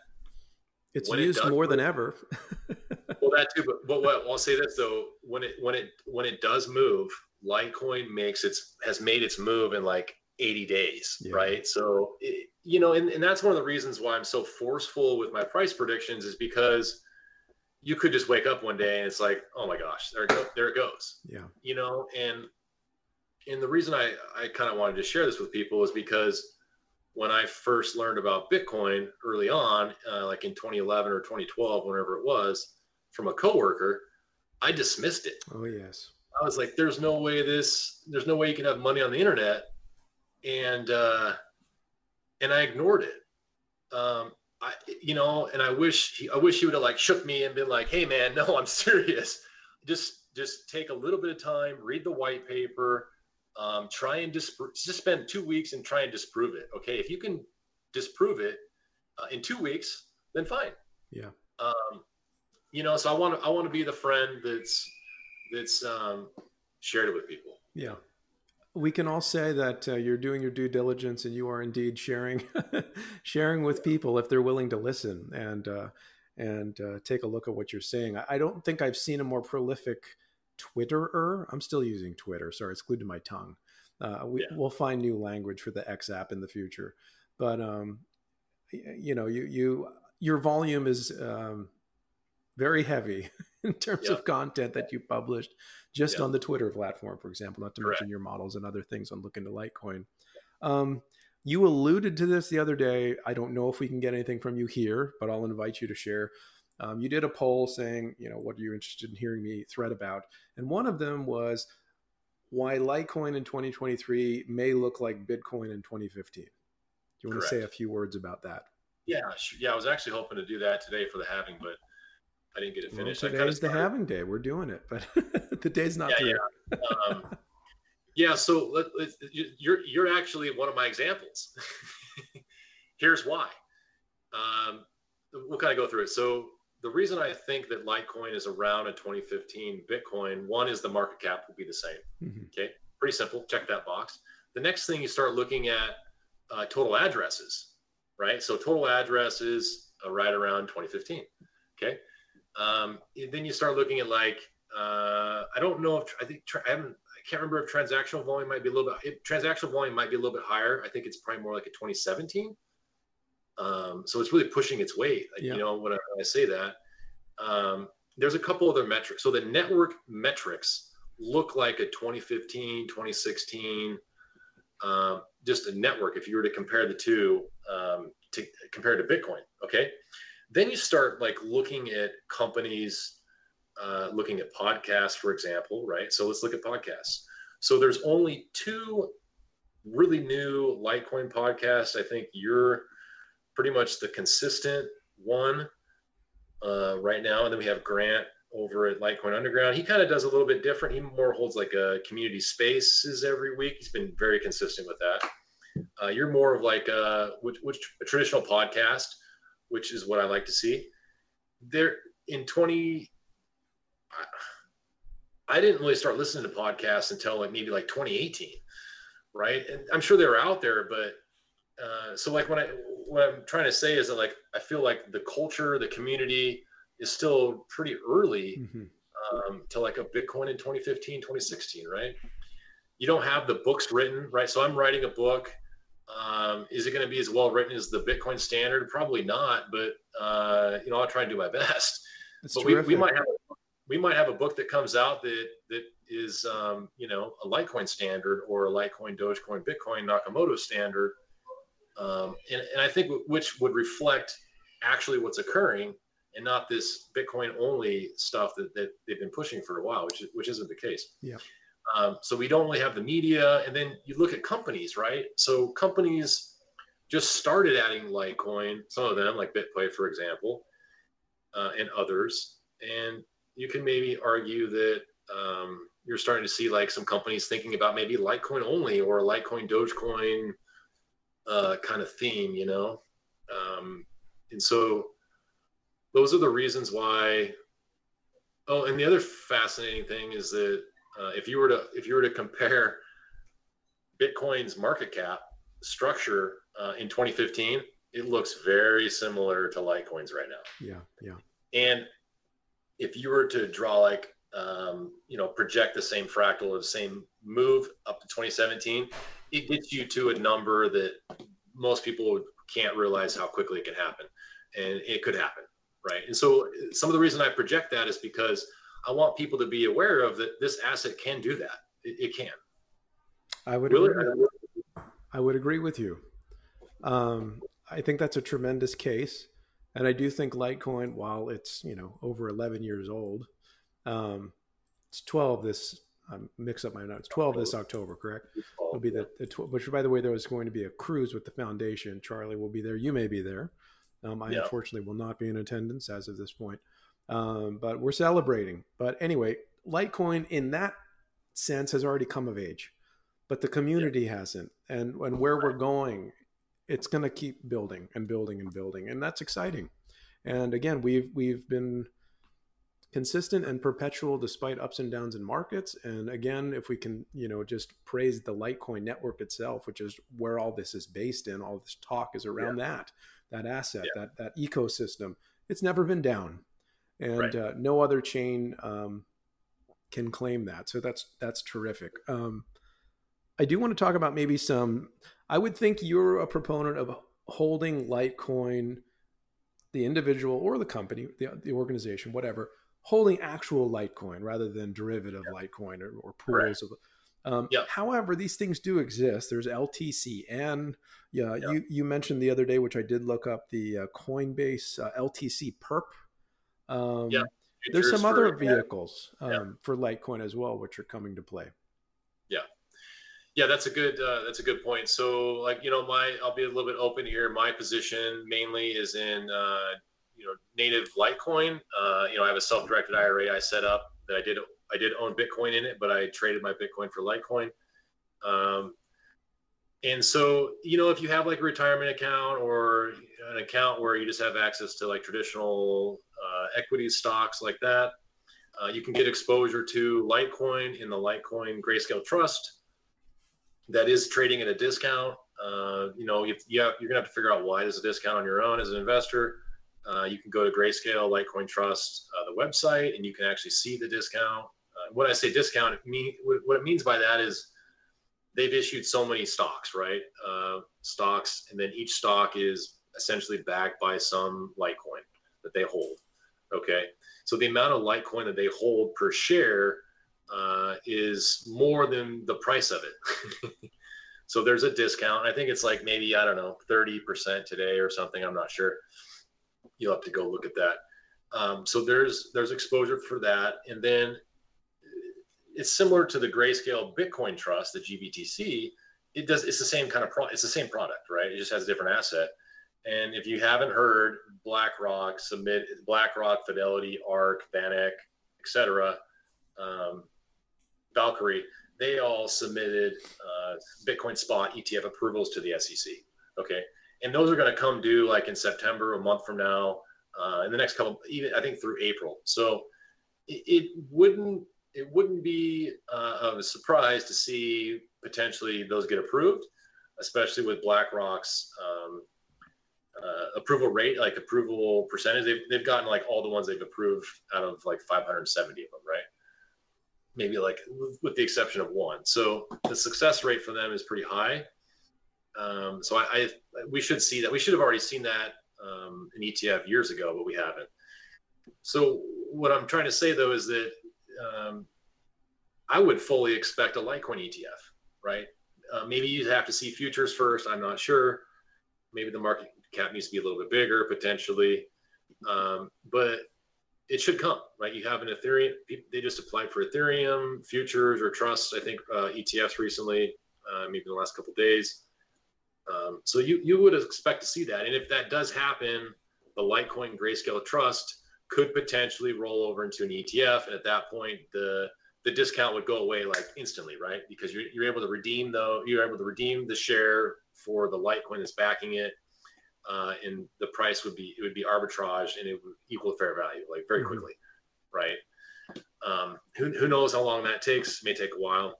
it's used it more than ever. well, that too. But, but what, I'll say this though: when it when it when it does move, Litecoin makes its has made its move in like 80 days, yeah. right? So, it, you know, and, and that's one of the reasons why I'm so forceful with my price predictions is because you could just wake up one day and it's like, oh my gosh, there it, go, there it goes. Yeah. You know, and and the reason I, I kind of wanted to share this with people is because when I first learned about Bitcoin early on, uh, like in 2011 or 2012, whenever it was, from a coworker, I dismissed it. Oh yes. I was like, "There's no way this. There's no way you can have money on the internet," and uh, and I ignored it. Um, I, you know, and I wish he, I wish he would have like shook me and been like, "Hey, man, no, I'm serious. Just just take a little bit of time, read the white paper, um, try and disprove. Just spend two weeks and try and disprove it. Okay, if you can disprove it uh, in two weeks, then fine. Yeah. Um, you know, so I want to I want to be the friend that's that's um, shared it with people. Yeah. We can all say that uh, you're doing your due diligence and you are indeed sharing sharing with people if they're willing to listen and uh, and uh, take a look at what you're saying. I don't think I've seen a more prolific Twitterer. I'm still using Twitter. Sorry, it's glued to my tongue. Uh, we, yeah. We'll find new language for the X app in the future, but um, you know, you you your volume is um, very heavy in terms yeah. of content that you published just yeah. on the Twitter platform, for example. Not to Correct. mention your models and other things on LookIntoLitecoin. Um, you alluded to this the other day. I don't know if we can get anything from you here, but I'll invite you to share. Um, you did a poll saying, you know, what are you interested in hearing me thread about? And one of them was why Litecoin in 2023 may look like Bitcoin in 2015. Do you want Correct. to say a few words about that? Yeah, yeah. I was actually hoping to do that today for the halving, but I didn't get it finished. Well, today's the halving day. We're doing it, but the day's not yeah, through. Yeah. Um, yeah. So let, let, you're you're actually one of my examples. Here's why. Um, we'll kind of go through it. So the reason I think that Litecoin is around a 2015 Bitcoin, one is the market cap will be the same. Mm-hmm. Okay, pretty simple. Check that box. The next thing you start looking at uh, total addresses, right? So total addresses uh, right around 2015. Okay, um, then you start looking at like uh, I don't know if I think I haven't I can't remember if transactional volume might be a little bit if transactional volume might be a little bit higher. I think it's probably more like a 2017. Um, so it's really pushing its weight. Yeah. You know, when I, when I say that, um, there's a couple other metrics. So the network metrics look like a 2015, 2016, um, just a network. If you were to compare the two, um, to compare to Bitcoin, okay. Then you start like looking at companies, uh, looking at podcasts, for example, right? So let's look at podcasts. So there's only two really new Litecoin podcasts. I think you're pretty much the consistent one uh, right now. And then we have Grant over at Litecoin Underground. He kind of does a little bit different. He more holds like a community spaces every week. He's been very consistent with that. Uh, you're more of like a, which, which a traditional podcast, which is what I like to see. There in 20, I, didn't really start listening to podcasts until like maybe like 2018, right? And I'm sure they were out there, but uh, so like when I what I'm trying to say is that like I feel like the culture, the community is still pretty early mm-hmm. um, to like a Bitcoin in 2015, 2016, right? You don't have the books written, right? So I'm writing a book. Um, is it going to be as well written as the Bitcoin standard? Probably not, but uh, you know I'll try and do my best. That's but we, we, might have we might have a book that comes out that that is um, you know a Litecoin standard or a Litecoin, Dogecoin, Bitcoin, Nakamoto standard um, and, and I think which would reflect actually what's occurring and not this Bitcoin only stuff that, that they've been pushing for a while, which which isn't the case. Yeah. Um, so we don't only have the media, and then you look at companies, right? So companies just started adding Litecoin, some of them like BitPay, for example, uh, and others, and you can maybe argue that um, you're starting to see like some companies thinking about maybe Litecoin only or Litecoin, Dogecoin, uh, kind of theme, you know. Um, and so those are the reasons why. Oh, and the other fascinating thing is that uh, if you were to if you were to compare Bitcoin's market cap structure uh, in 2015, it looks very similar to Litecoin's right now. Yeah, yeah. And if you were to draw like um, you know project the same fractal of the same move up to 2017 it gets you to a number that most people can't realize how quickly it can happen and it could happen right and so some of the reason i project that is because i want people to be aware of that this asset can do that it, it can I would really? agree. I would agree with you. Um, I think that's a tremendous case, and I do think Litecoin, while it's you know over 11 years old, um, it's 12 this. I mix up my notes. 12 this October, correct? It'll be the, the tw- which, by the way, there was going to be a cruise with the foundation. Charlie will be there. You may be there. Um, I yeah. unfortunately will not be in attendance as of this point, um, but we're celebrating. But anyway, Litecoin in that sense has already come of age, but the community yeah. hasn't. And and where we're going, it's going to keep building and building and building, and that's exciting. And again, we've we've been consistent and perpetual despite ups and downs in markets. And again, if we can, you know, just praise the Litecoin network itself, which is where all this is based in, all this talk is around yeah. that that asset, yeah. that that ecosystem. It's never been down, and right. uh, no other chain um, can claim that. So that's that's terrific. Um, I do want to talk about maybe some. I would think you're a proponent of holding Litecoin, the individual or the company, the, the organization, whatever, holding actual Litecoin rather than derivative yeah. Litecoin or, or pools of um, yep. However, these things do exist. There's LTCN. Yeah, yep. you you mentioned the other day, which I did look up the uh, Coinbase uh, LTC Perp. Um, yeah. There's some other vehicles um, yeah. for Litecoin as well, which are coming to play. Yeah, yeah, that's a good uh, that's a good point. So, like you know, my I'll be a little bit open here. My position mainly is in uh, you know native Litecoin. Uh, you know, I have a self-directed IRA I set up that I did I did own Bitcoin in it, but I traded my Bitcoin for Litecoin. Um, and so, you know, if you have like a retirement account or an account where you just have access to like traditional uh, equity stocks like that, uh, you can get exposure to Litecoin in the Litecoin Grayscale Trust that is trading at a discount. Uh, you know, you, you have, you're gonna have to figure out why there's a discount on your own as an investor. Uh, you can go to Grayscale Litecoin Trust, uh, the website, and you can actually see the discount. Uh, when I say discount, it mean, what it means by that is they've issued so many stocks, right? Uh, stocks, and then each stock is essentially backed by some Litecoin that they hold. Okay, so the amount of Litecoin that they hold per share uh, is more than the price of it. so there's a discount. I think it's like maybe I don't know, thirty percent today or something. I'm not sure. You'll have to go look at that. Um, so there's there's exposure for that, and then it's similar to the Grayscale Bitcoin Trust, the GBTC. It does. It's the same kind of pro. It's the same product, right? It just has a different asset. And if you haven't heard, BlackRock submit BlackRock, Fidelity, ARK, VanEck, etc., um, Valkyrie, they all submitted uh, Bitcoin spot ETF approvals to the SEC. Okay, and those are going to come due like in September, a month from now, uh, in the next couple, even I think through April. So it, it wouldn't it wouldn't be uh, of a surprise to see potentially those get approved, especially with BlackRock's um, uh, approval rate, like approval percentage. They've, they've gotten like all the ones they've approved out of like 570 of them, right? Maybe like with the exception of one. So the success rate for them is pretty high. Um, so I, I, we should see that. We should have already seen that um, in ETF years ago, but we haven't. So what I'm trying to say though is that um, I would fully expect a Litecoin ETF, right? Uh, maybe you'd have to see futures first. I'm not sure. Maybe the market cap needs to be a little bit bigger potentially, um, but it should come, right? You have an Ethereum. They just applied for Ethereum futures or trust. I think uh, ETFs recently, uh, maybe in the last couple days. Um, so you you would expect to see that, and if that does happen, the Litecoin Grayscale Trust could potentially roll over into an ETF, and at that point, the the discount would go away like instantly, right? Because you're, you're able to redeem though you're able to redeem the share for the Litecoin that's backing it, uh, and the price would be it would be arbitrage and it would equal fair value like very mm-hmm. quickly, right? Um, who, who knows how long that takes? It may take a while.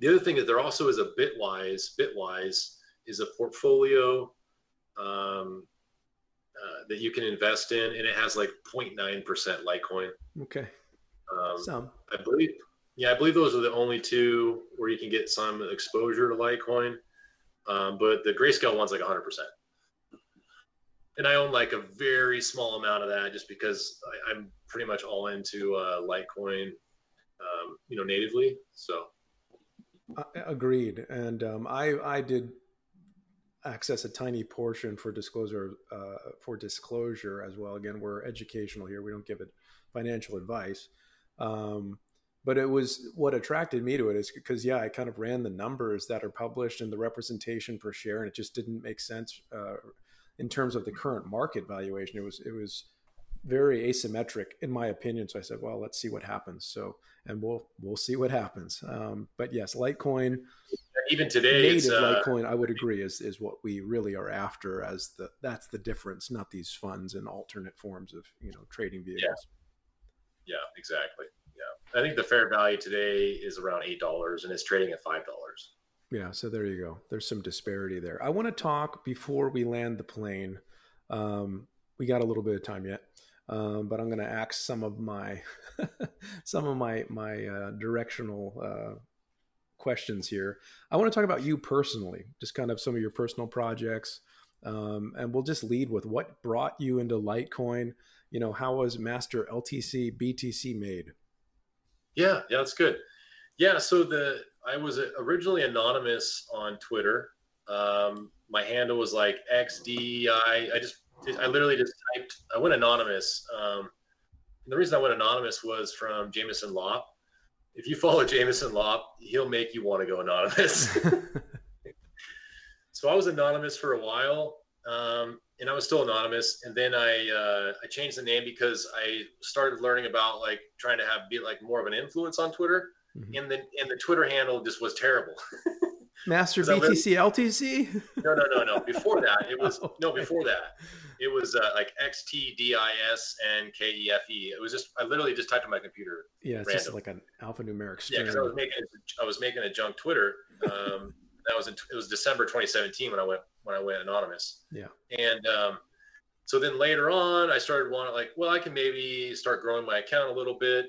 The other thing is there also is a Bitwise. Bitwise is a portfolio um, uh, that you can invest in, and it has like 0.9% Litecoin. Okay. Um, some. I believe, yeah, I believe those are the only two where you can get some exposure to Litecoin. Um, but the grayscale one's like 100%. And I own like a very small amount of that just because I, am pretty much all into uh, Litecoin, um, you know, natively. So Uh, agreed. And um, I I did access a tiny portion for disclosure uh, for disclosure as well. Again, we're educational here. We don't give it financial advice. Um, but it was what attracted me to it is because yeah, I kind of ran the numbers that are published and the representation per share, and it just didn't make sense uh, in terms of the current market valuation. It was it was very asymmetric in my opinion. So I said, well, let's see what happens. So and we'll we'll see what happens. Um, but yes, Litecoin even today, native uh, Litecoin, I would agree, is is what we really are after. As the that's the difference, not these funds and alternate forms of you know trading vehicles. Yeah, yeah exactly. Yeah, I think the fair value today is around eight dollars, and it's trading at five dollars. Yeah, so there you go. There's some disparity there. I want to talk before we land the plane. Um, we got a little bit of time yet, um, but I'm going to ask some of my some of my my uh, directional uh, questions here. I want to talk about you personally, just kind of some of your personal projects. Um, and we'll just lead with what brought you into Litecoin. You know, how was Master LTC BTC made? Yeah, yeah, that's good. Yeah, so the I was originally anonymous on Twitter. Um, my handle was like XDI. I just I literally just typed. I went anonymous. Um, the reason I went anonymous was from Jameson Lopp if you follow Jameson Lopp, he'll make you want to go anonymous. so I was anonymous for a while, um, and I was still anonymous. And then I uh, I changed the name because I started learning about like trying to have be like more of an influence on Twitter, mm-hmm. and the and the Twitter handle just was terrible. Master BTC LTC? No, no, no, no. Before that, it was no. Before that, it was uh, like X T D I S N K E F E. It was just I literally just typed on my computer. Yeah, it's random. just like an alphanumeric string. Yeah, because I was making I was making a junk Twitter. Um, that was in, it was December 2017 when I went when I went anonymous. Yeah, and um, so then later on, I started wanting like, well, I can maybe start growing my account a little bit.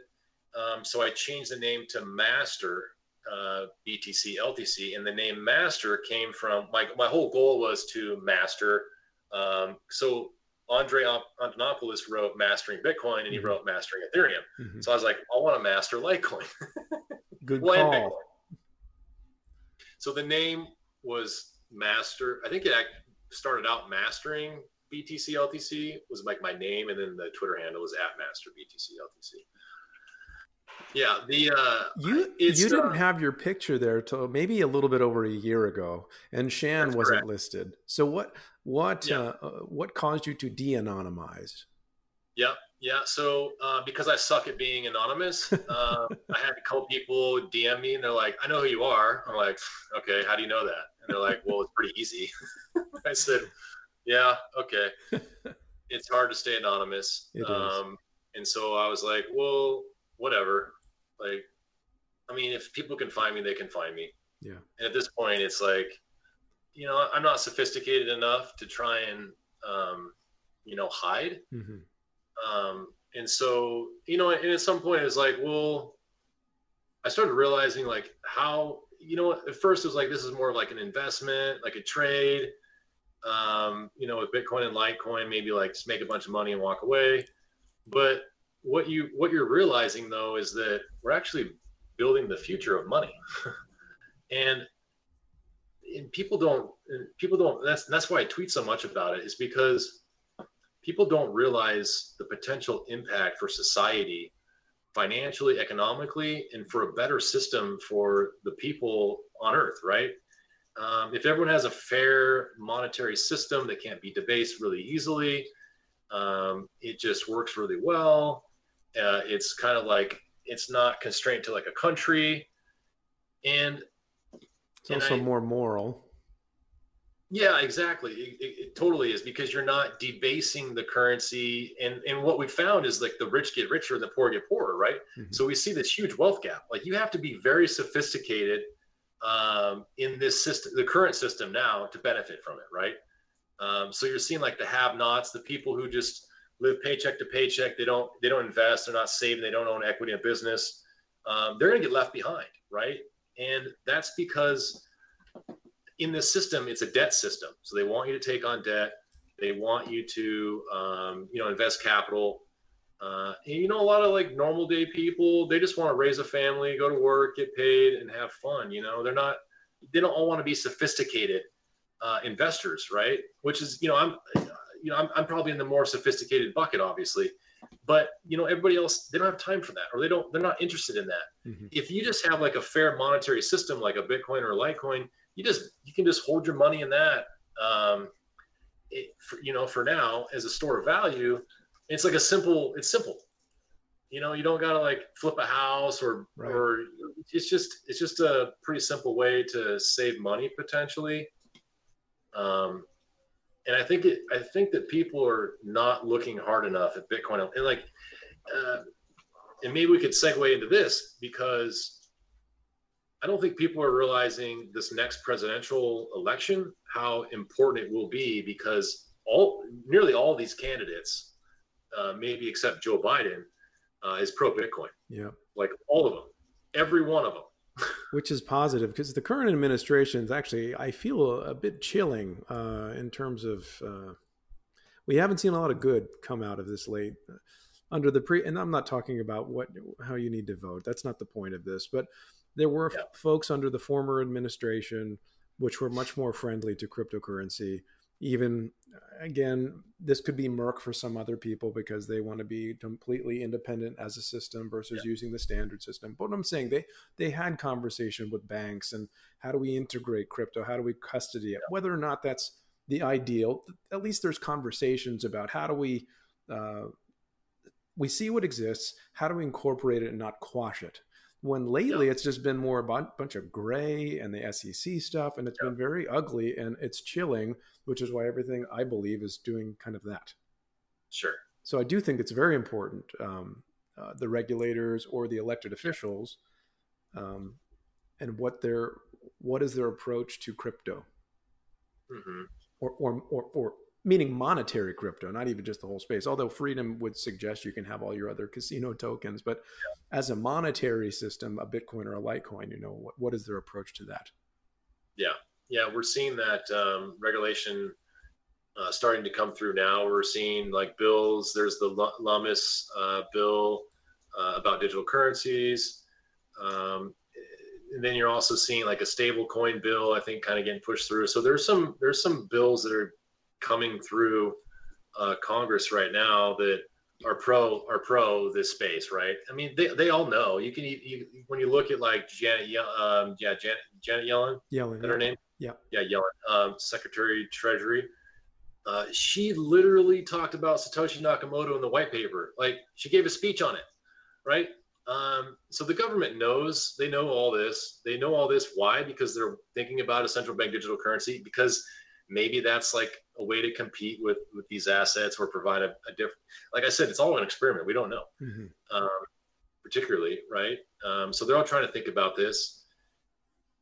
Um, so I changed the name to Master uh, BTC LTC, and the name Master came from my my whole goal was to master. Um, so Andre Antonopoulos wrote Mastering Bitcoin, and he mm-hmm. wrote Mastering Ethereum. Mm-hmm. So I was like, I want to master Litecoin. Good well, call. So the name was Master. I think it started out mastering BTC LTC was like my name, and then the Twitter handle was at Master BTC LTC. Yeah, the uh, you you didn't uh, have your picture there till maybe a little bit over a year ago, and Shan wasn't correct. listed. So what what yeah. uh, uh what caused you to de-anonymize? Yeah, yeah. So uh, because I suck at being anonymous, uh, I had a couple people DM me, and they're like, "I know who you are." I'm like, "Okay, how do you know that?" And they're like, "Well, it's pretty easy." I said, "Yeah, okay." it's hard to stay anonymous. Um, and so I was like, "Well." Whatever. Like, I mean, if people can find me, they can find me. Yeah. And at this point, it's like, you know, I'm not sophisticated enough to try and, um, you know, hide. Mm-hmm. Um, and so, you know, and at some point, it's like, well, I started realizing like how, you know, at first it was like this is more of like an investment, like a trade. Um, you know, with Bitcoin and Litecoin, maybe like just make a bunch of money and walk away. But what you what you're realizing though is that we're actually building the future of money. And and people don't people don't that's that's why i tweet so much about it is because people don't realize the potential impact for society financially economically and for a better system for the people on earth right? Um, if everyone has a fair monetary system that can't be debased really easily um, it just works really well uh, it's kind of like it's not constrained to like a country, and it's and also I, more moral. Yeah, exactly. It, it, it, totally is because you're not debasing the currency, and and what we found is like the rich get richer and the poor get poorer, right? Mm-hmm. So we see this huge wealth gap. Like you have to be very sophisticated um, in this system, the current system now, to benefit from it, right? Um, so you're seeing like the have-nots, the people who just live paycheck to paycheck. They don't they don't invest. They're not saving. They don't own equity in business. Um, they're going to get left behind, right? And that's because in this system, it's a debt system. So they want you to take on debt. They want you to um, you know invest capital. Uh, and, you know, a lot of like normal day people, they just want to raise a family, go to work, get paid, and have fun. You know, they're not, they don't all want to be sophisticated uh, investors, right? Which is, you know, I'm, you know, I'm, I'm probably in the more sophisticated bucket, obviously, but you know, everybody else, they don't have time for that, or they don't, they're not interested in that. Mm-hmm. If you just have like a fair monetary system, like a Bitcoin or a Litecoin, you just, you can just hold your money in that. Um, it, for, you know, for now as a store of value, it's like a simple, it's simple. You know, you don't gotta like flip a house or right. or it's just it's just a pretty simple way to save money potentially. Um, and I think it, I think that people are not looking hard enough at Bitcoin. And like, uh, and maybe we could segue into this because I don't think people are realizing this next presidential election how important it will be because all nearly all these candidates, uh, maybe except Joe Biden, uh, is pro Bitcoin. Yeah, like all of them, every one of them which is positive because the current administration is actually I feel a, bit chilling uh, in terms of uh, we haven't seen a lot of good come out of this late under the pre and I'm not talking about what how you need to vote that's not the point of this but there were yeah. f- folks under the former administration which were much more friendly to cryptocurrency even again this could be Merck for some other people because they want to be completely independent as a system versus yeah. using the standard system but i'm saying they they had conversation with banks and how do we integrate crypto how do we custody it yeah. whether or not that's the ideal at least there's conversations about how do we uh, we see what exists how do we incorporate it and not quash it when lately yeah. it's just been more a bunch of gray and the SEC stuff, and it's yeah. been very ugly and it's chilling, which is why everything I believe is doing kind of that. Sure. So I do think it's very important um, uh, the regulators or the elected officials um, and what their what is their approach to crypto, mm-hmm. or, or or or meaning monetary crypto, not even just the whole space. Although freedom would suggest you can have all your other casino tokens, but yeah. as a monetary system, a Bitcoin or a Litecoin, you know, what, what is their approach to that? Yeah, yeah, we're seeing that um, regulation uh, starting to come through now. We're seeing like bills. There's the Lummis uh, bill uh, about digital currencies. Um, and then you're also seeing like a stable coin bill, I think, kind of getting pushed through. So there's some there's some bills that are coming through uh, Congress right now that are pro are pro this space, right? I mean, they, they all know. You can you, when you look at like Janet, um, yeah, Janet, Janet Yellen, Yellen, yeah. her name, yeah, yeah, Yellen, um, Secretary Treasury. Uh, she literally talked about Satoshi Nakamoto in the white paper. Like she gave a speech on it, right? Um, so the government knows they know all this. They know all this. Why? Because they're thinking about a central bank digital currency. Because maybe that's like a way to compete with with these assets or provide a, a different like i said it's all an experiment. We don't know. Mm-hmm. um, particularly right? Um, so they're all trying to think about this.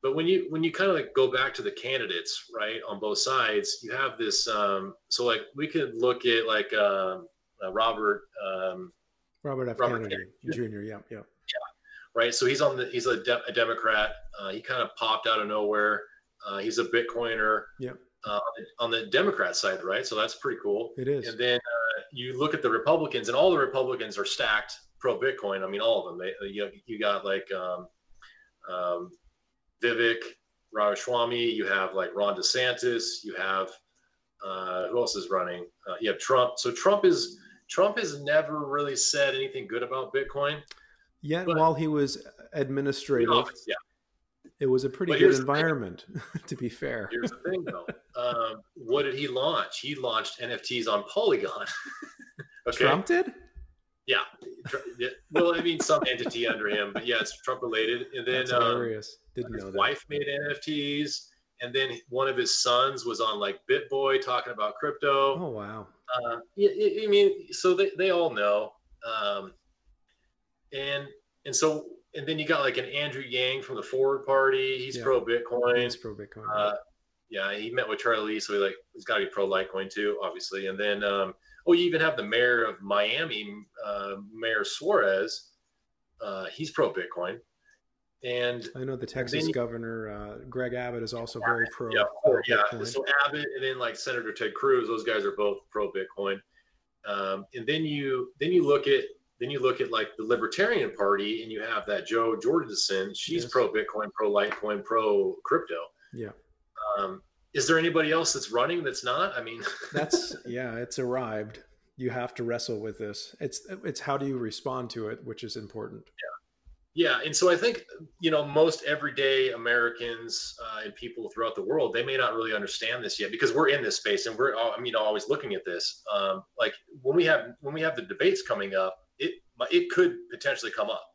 But when you when you kind of like go back to the candidates right on both sides you have this um, so like we could look at like um, uh, robert um, robert f. Robert kennedy, kennedy. Jr yeah yeah yeah. Right? So he's on the he's a, de- a democrat. Uh, he kind of popped out of nowhere. Uh, he's a bitcoiner. Yeah uh, on the Democrat side, right? So that's pretty cool. It is. And then uh, you look at the Republicans, and all the Republicans are stacked pro Bitcoin. I mean, all of them. They, you, you got like um, um, Vivek Ramaswamy, you have like Ron DeSantis, you have uh, who else is running? Uh, you have Trump. So Trump is Trump has never really said anything good about Bitcoin. Yet while he was administrative, yeah it was a pretty good environment, to be fair. Here's the thing, though. Um, what did he launch? He launched NFTs on Polygon. okay. Trump did. Yeah. Well, I mean, some entity under him, but yeah, it's Trump related. And then. Um, Didn't his know that. wife made NFTs, and then one of his sons was on like BitBoy talking about crypto. Oh wow. Uh, I, I mean, so they, they all know. Um, and and so and then you got like an Andrew Yang from the Forward Party. He's yeah. pro Bitcoin. He's pro Bitcoin. Uh, yeah, he met with Charlie Lee, so he like he's got to be pro Litecoin too, obviously. And then um, oh, you even have the mayor of Miami, uh, Mayor Suarez. Uh, he's pro Bitcoin. And I know the Texas you, governor uh, Greg Abbott is also very pro. Yeah, yeah. So Abbott and then like Senator Ted Cruz, those guys are both pro Bitcoin. Um, and then you then you look at then you look at like the Libertarian Party, and you have that Jo Jorgensen. She's yes. pro Bitcoin, pro Litecoin, pro crypto. Yeah. Um, is there anybody else that's running that's not? I mean, that's yeah, it's arrived. You have to wrestle with this. It's it's how do you respond to it, which is important. Yeah. Yeah, and so I think you know most everyday Americans uh, and people throughout the world they may not really understand this yet because we're in this space and we're I mean always looking at this. Um, like when we have when we have the debates coming up, it it could potentially come up,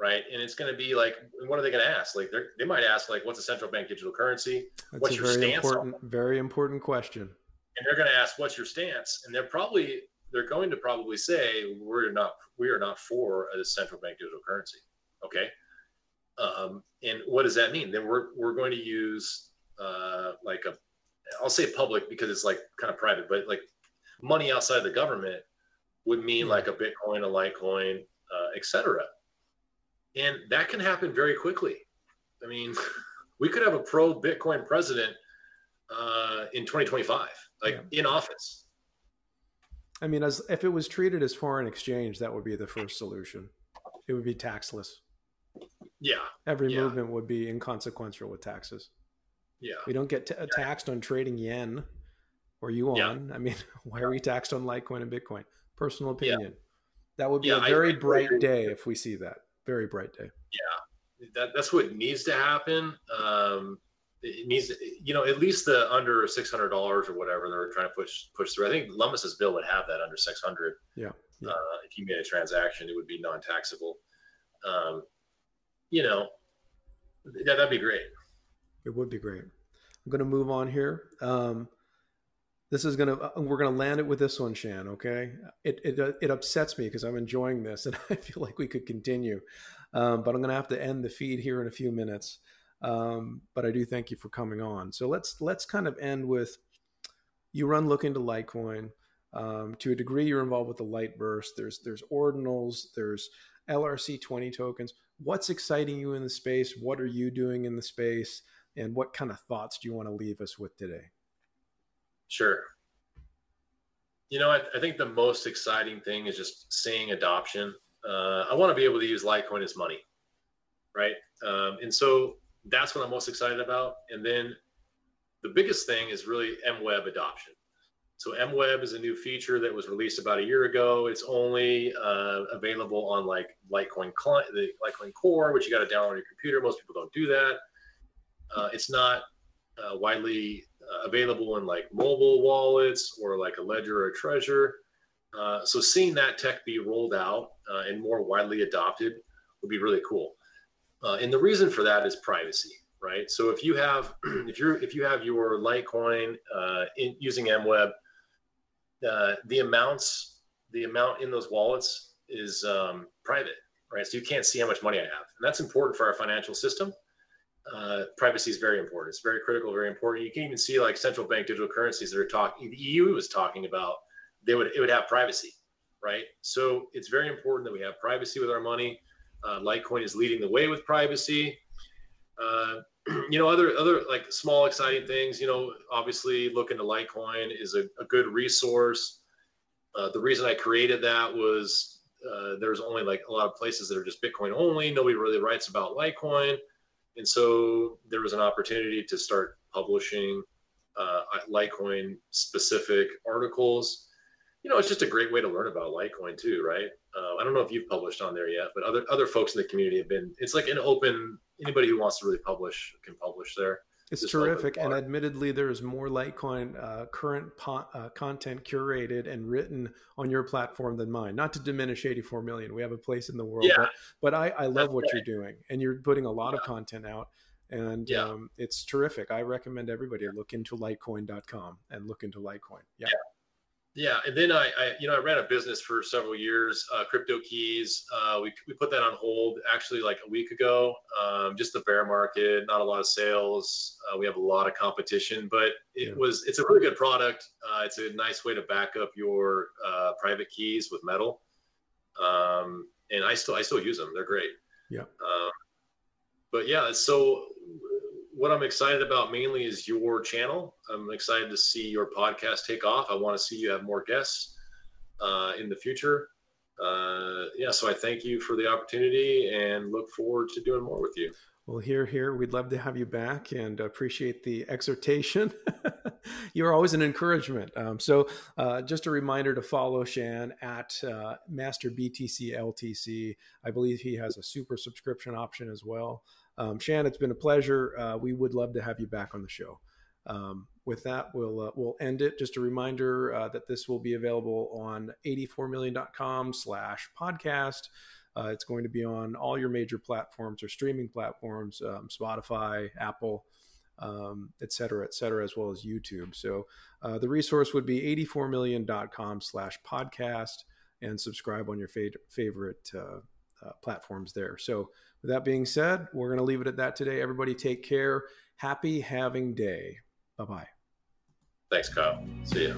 right? And it's going to be like, what are they going to ask? Like they might ask like, what's a central bank digital currency? That's what's your very stance? Important, very important question. And they're going to ask, what's your stance? And they're probably they're going to probably say we're not we are not for a central bank digital currency Okay. Um, and what does that mean? Then we're, we're going to use uh, like a, I'll say public because it's like kind of private, but like money outside the government would mean like a Bitcoin, a Litecoin, uh, etc. And that can happen very quickly. I mean, we could have a pro Bitcoin president uh, in 2025, like yeah. in office. I mean, as if it was treated as foreign exchange, that would be the first solution. It would be taxless. Yeah. Every yeah. movement would be inconsequential with taxes. Yeah. We don't get t- yeah. taxed on trading yen or yuan. Yeah. I mean, why are we taxed on Litecoin and Bitcoin? Personal opinion. That would be a very I, bright I, day if we see that. Very bright day. Yeah. That, that's what needs to happen. Um, it needs, you know, at least the under six hundred dollars or whatever they're trying to push push through. I think Lummis's bill would have that under six hundred. Yeah. yeah. Uh, if you made a transaction, it would be non taxable. Um, you know, yeah, that'd be great. It would be great. I'm going to move on here. Um, this is to, uh, we're to land it with this one, Shan. Okay. It, it, uh, it upsets me because I'm enjoying this and I feel like we could continue. Um, but I'm to have to end the feed here in a few minutes. Um, but I do thank you for coming on. So let's, let's kind of end with you run LookIntoLitecoin. Um, to a degree, you're involved with the light burst. There's, there's ordinals, there's LRC20 tokens. What's exciting you in the space? What are you doing in the space? And what kind of thoughts do you want to leave us with today? Sure. You know, I, I think the most exciting thing is just seeing adoption. Uh, I want to be able to use Litecoin as money, right? Um, and so that's what I'm most excited about. And then the biggest thing is really MWeb adoption. So MWeb is a new feature that was released about a year ago. It's only uh, available on like Litecoin client, the Litecoin Core, which you got to download on your computer. Most people don't do that. Uh, it's not uh, widely available in like mobile wallets or like a Ledger or a Trezor. Uh, so seeing that tech be rolled out uh, and more widely adopted would be really cool. and the reason for that is privacy right? So if you have if you're if you have your Litecoin uh, in, using MWeb, uh, the amounts, the amount in those wallets is um, private, right? So you can't see how much money I have, and that's important for our financial system. Uh, privacy is very important. It's very critical, very important. You can even see like central bank digital currencies that are talking. The EU was talking about they would it would have privacy, right? So it's very important that we have privacy with our money. Uh, Litecoin is leading the way with privacy. Uh, you know, other other like small exciting things. You know, obviously LookIntoLitecoin is a, a good resource. Uh, the reason I created that was uh, there's only like a lot of places that are just Bitcoin only. Nobody really writes about Litecoin, and so there was an opportunity to start publishing uh, Litecoin specific articles. You know, it's just a great way to learn about Litecoin too, right? Uh, I don't know if you've published on there yet, but other other folks in the community have been. It's like an open. Anybody who wants to really publish can publish there. It's terrific, and admittedly, there's more Litecoin uh, current po- uh, content curated and written on your platform than mine. Not to diminish 84 million, we have a place in the world, yeah. but, but I, I love what you're doing, and you're putting a lot yeah. of content out, and yeah. um, it's terrific. I recommend everybody LookIntoLitecoin.com and look into Litecoin. yeah. Yeah, and then I, I, you know, I ran a business for several years, uh, Crypto Keys. Uh, we we put that on hold actually like a week ago. Um, just the bear market, not a lot of sales. Uh, we have a lot of competition, but it yeah. was it's a really good product. Uh, it's a nice way to back up your uh, private keys with metal. Um, and I still I still use them. They're great. Yeah. Um, but yeah, so what I'm excited about mainly is your channel. I'm excited to see your podcast take off. I want to see you have more guests. uh, in the future. Uh, yeah, so I thank you for the opportunity and look forward to doing more with you. Well, here, here, we'd love to have you back and appreciate the exhortation. You're always an encouragement. Um, so, uh, just a reminder to follow Shan at uh, Master BTC LTC. I believe he has a super subscription option as well. Um, Shan, it's been a pleasure. Uh, we would love to have you back on the show. Um, with that, we'll uh, we'll end it. Just a reminder uh, that this will be available on 84million.com slash podcast. Uh, it's going to be on all your major platforms or streaming platforms, um, Spotify, Apple, um, et cetera, et cetera, as well as YouTube. So uh, the resource would be 84million.com slash podcast and subscribe on your fa- favorite uh, uh, platforms there. So with that being said, we're going to leave it at that today. Everybody take care. Happy halving day. Bye bye. Thanks, Kyle. See ya.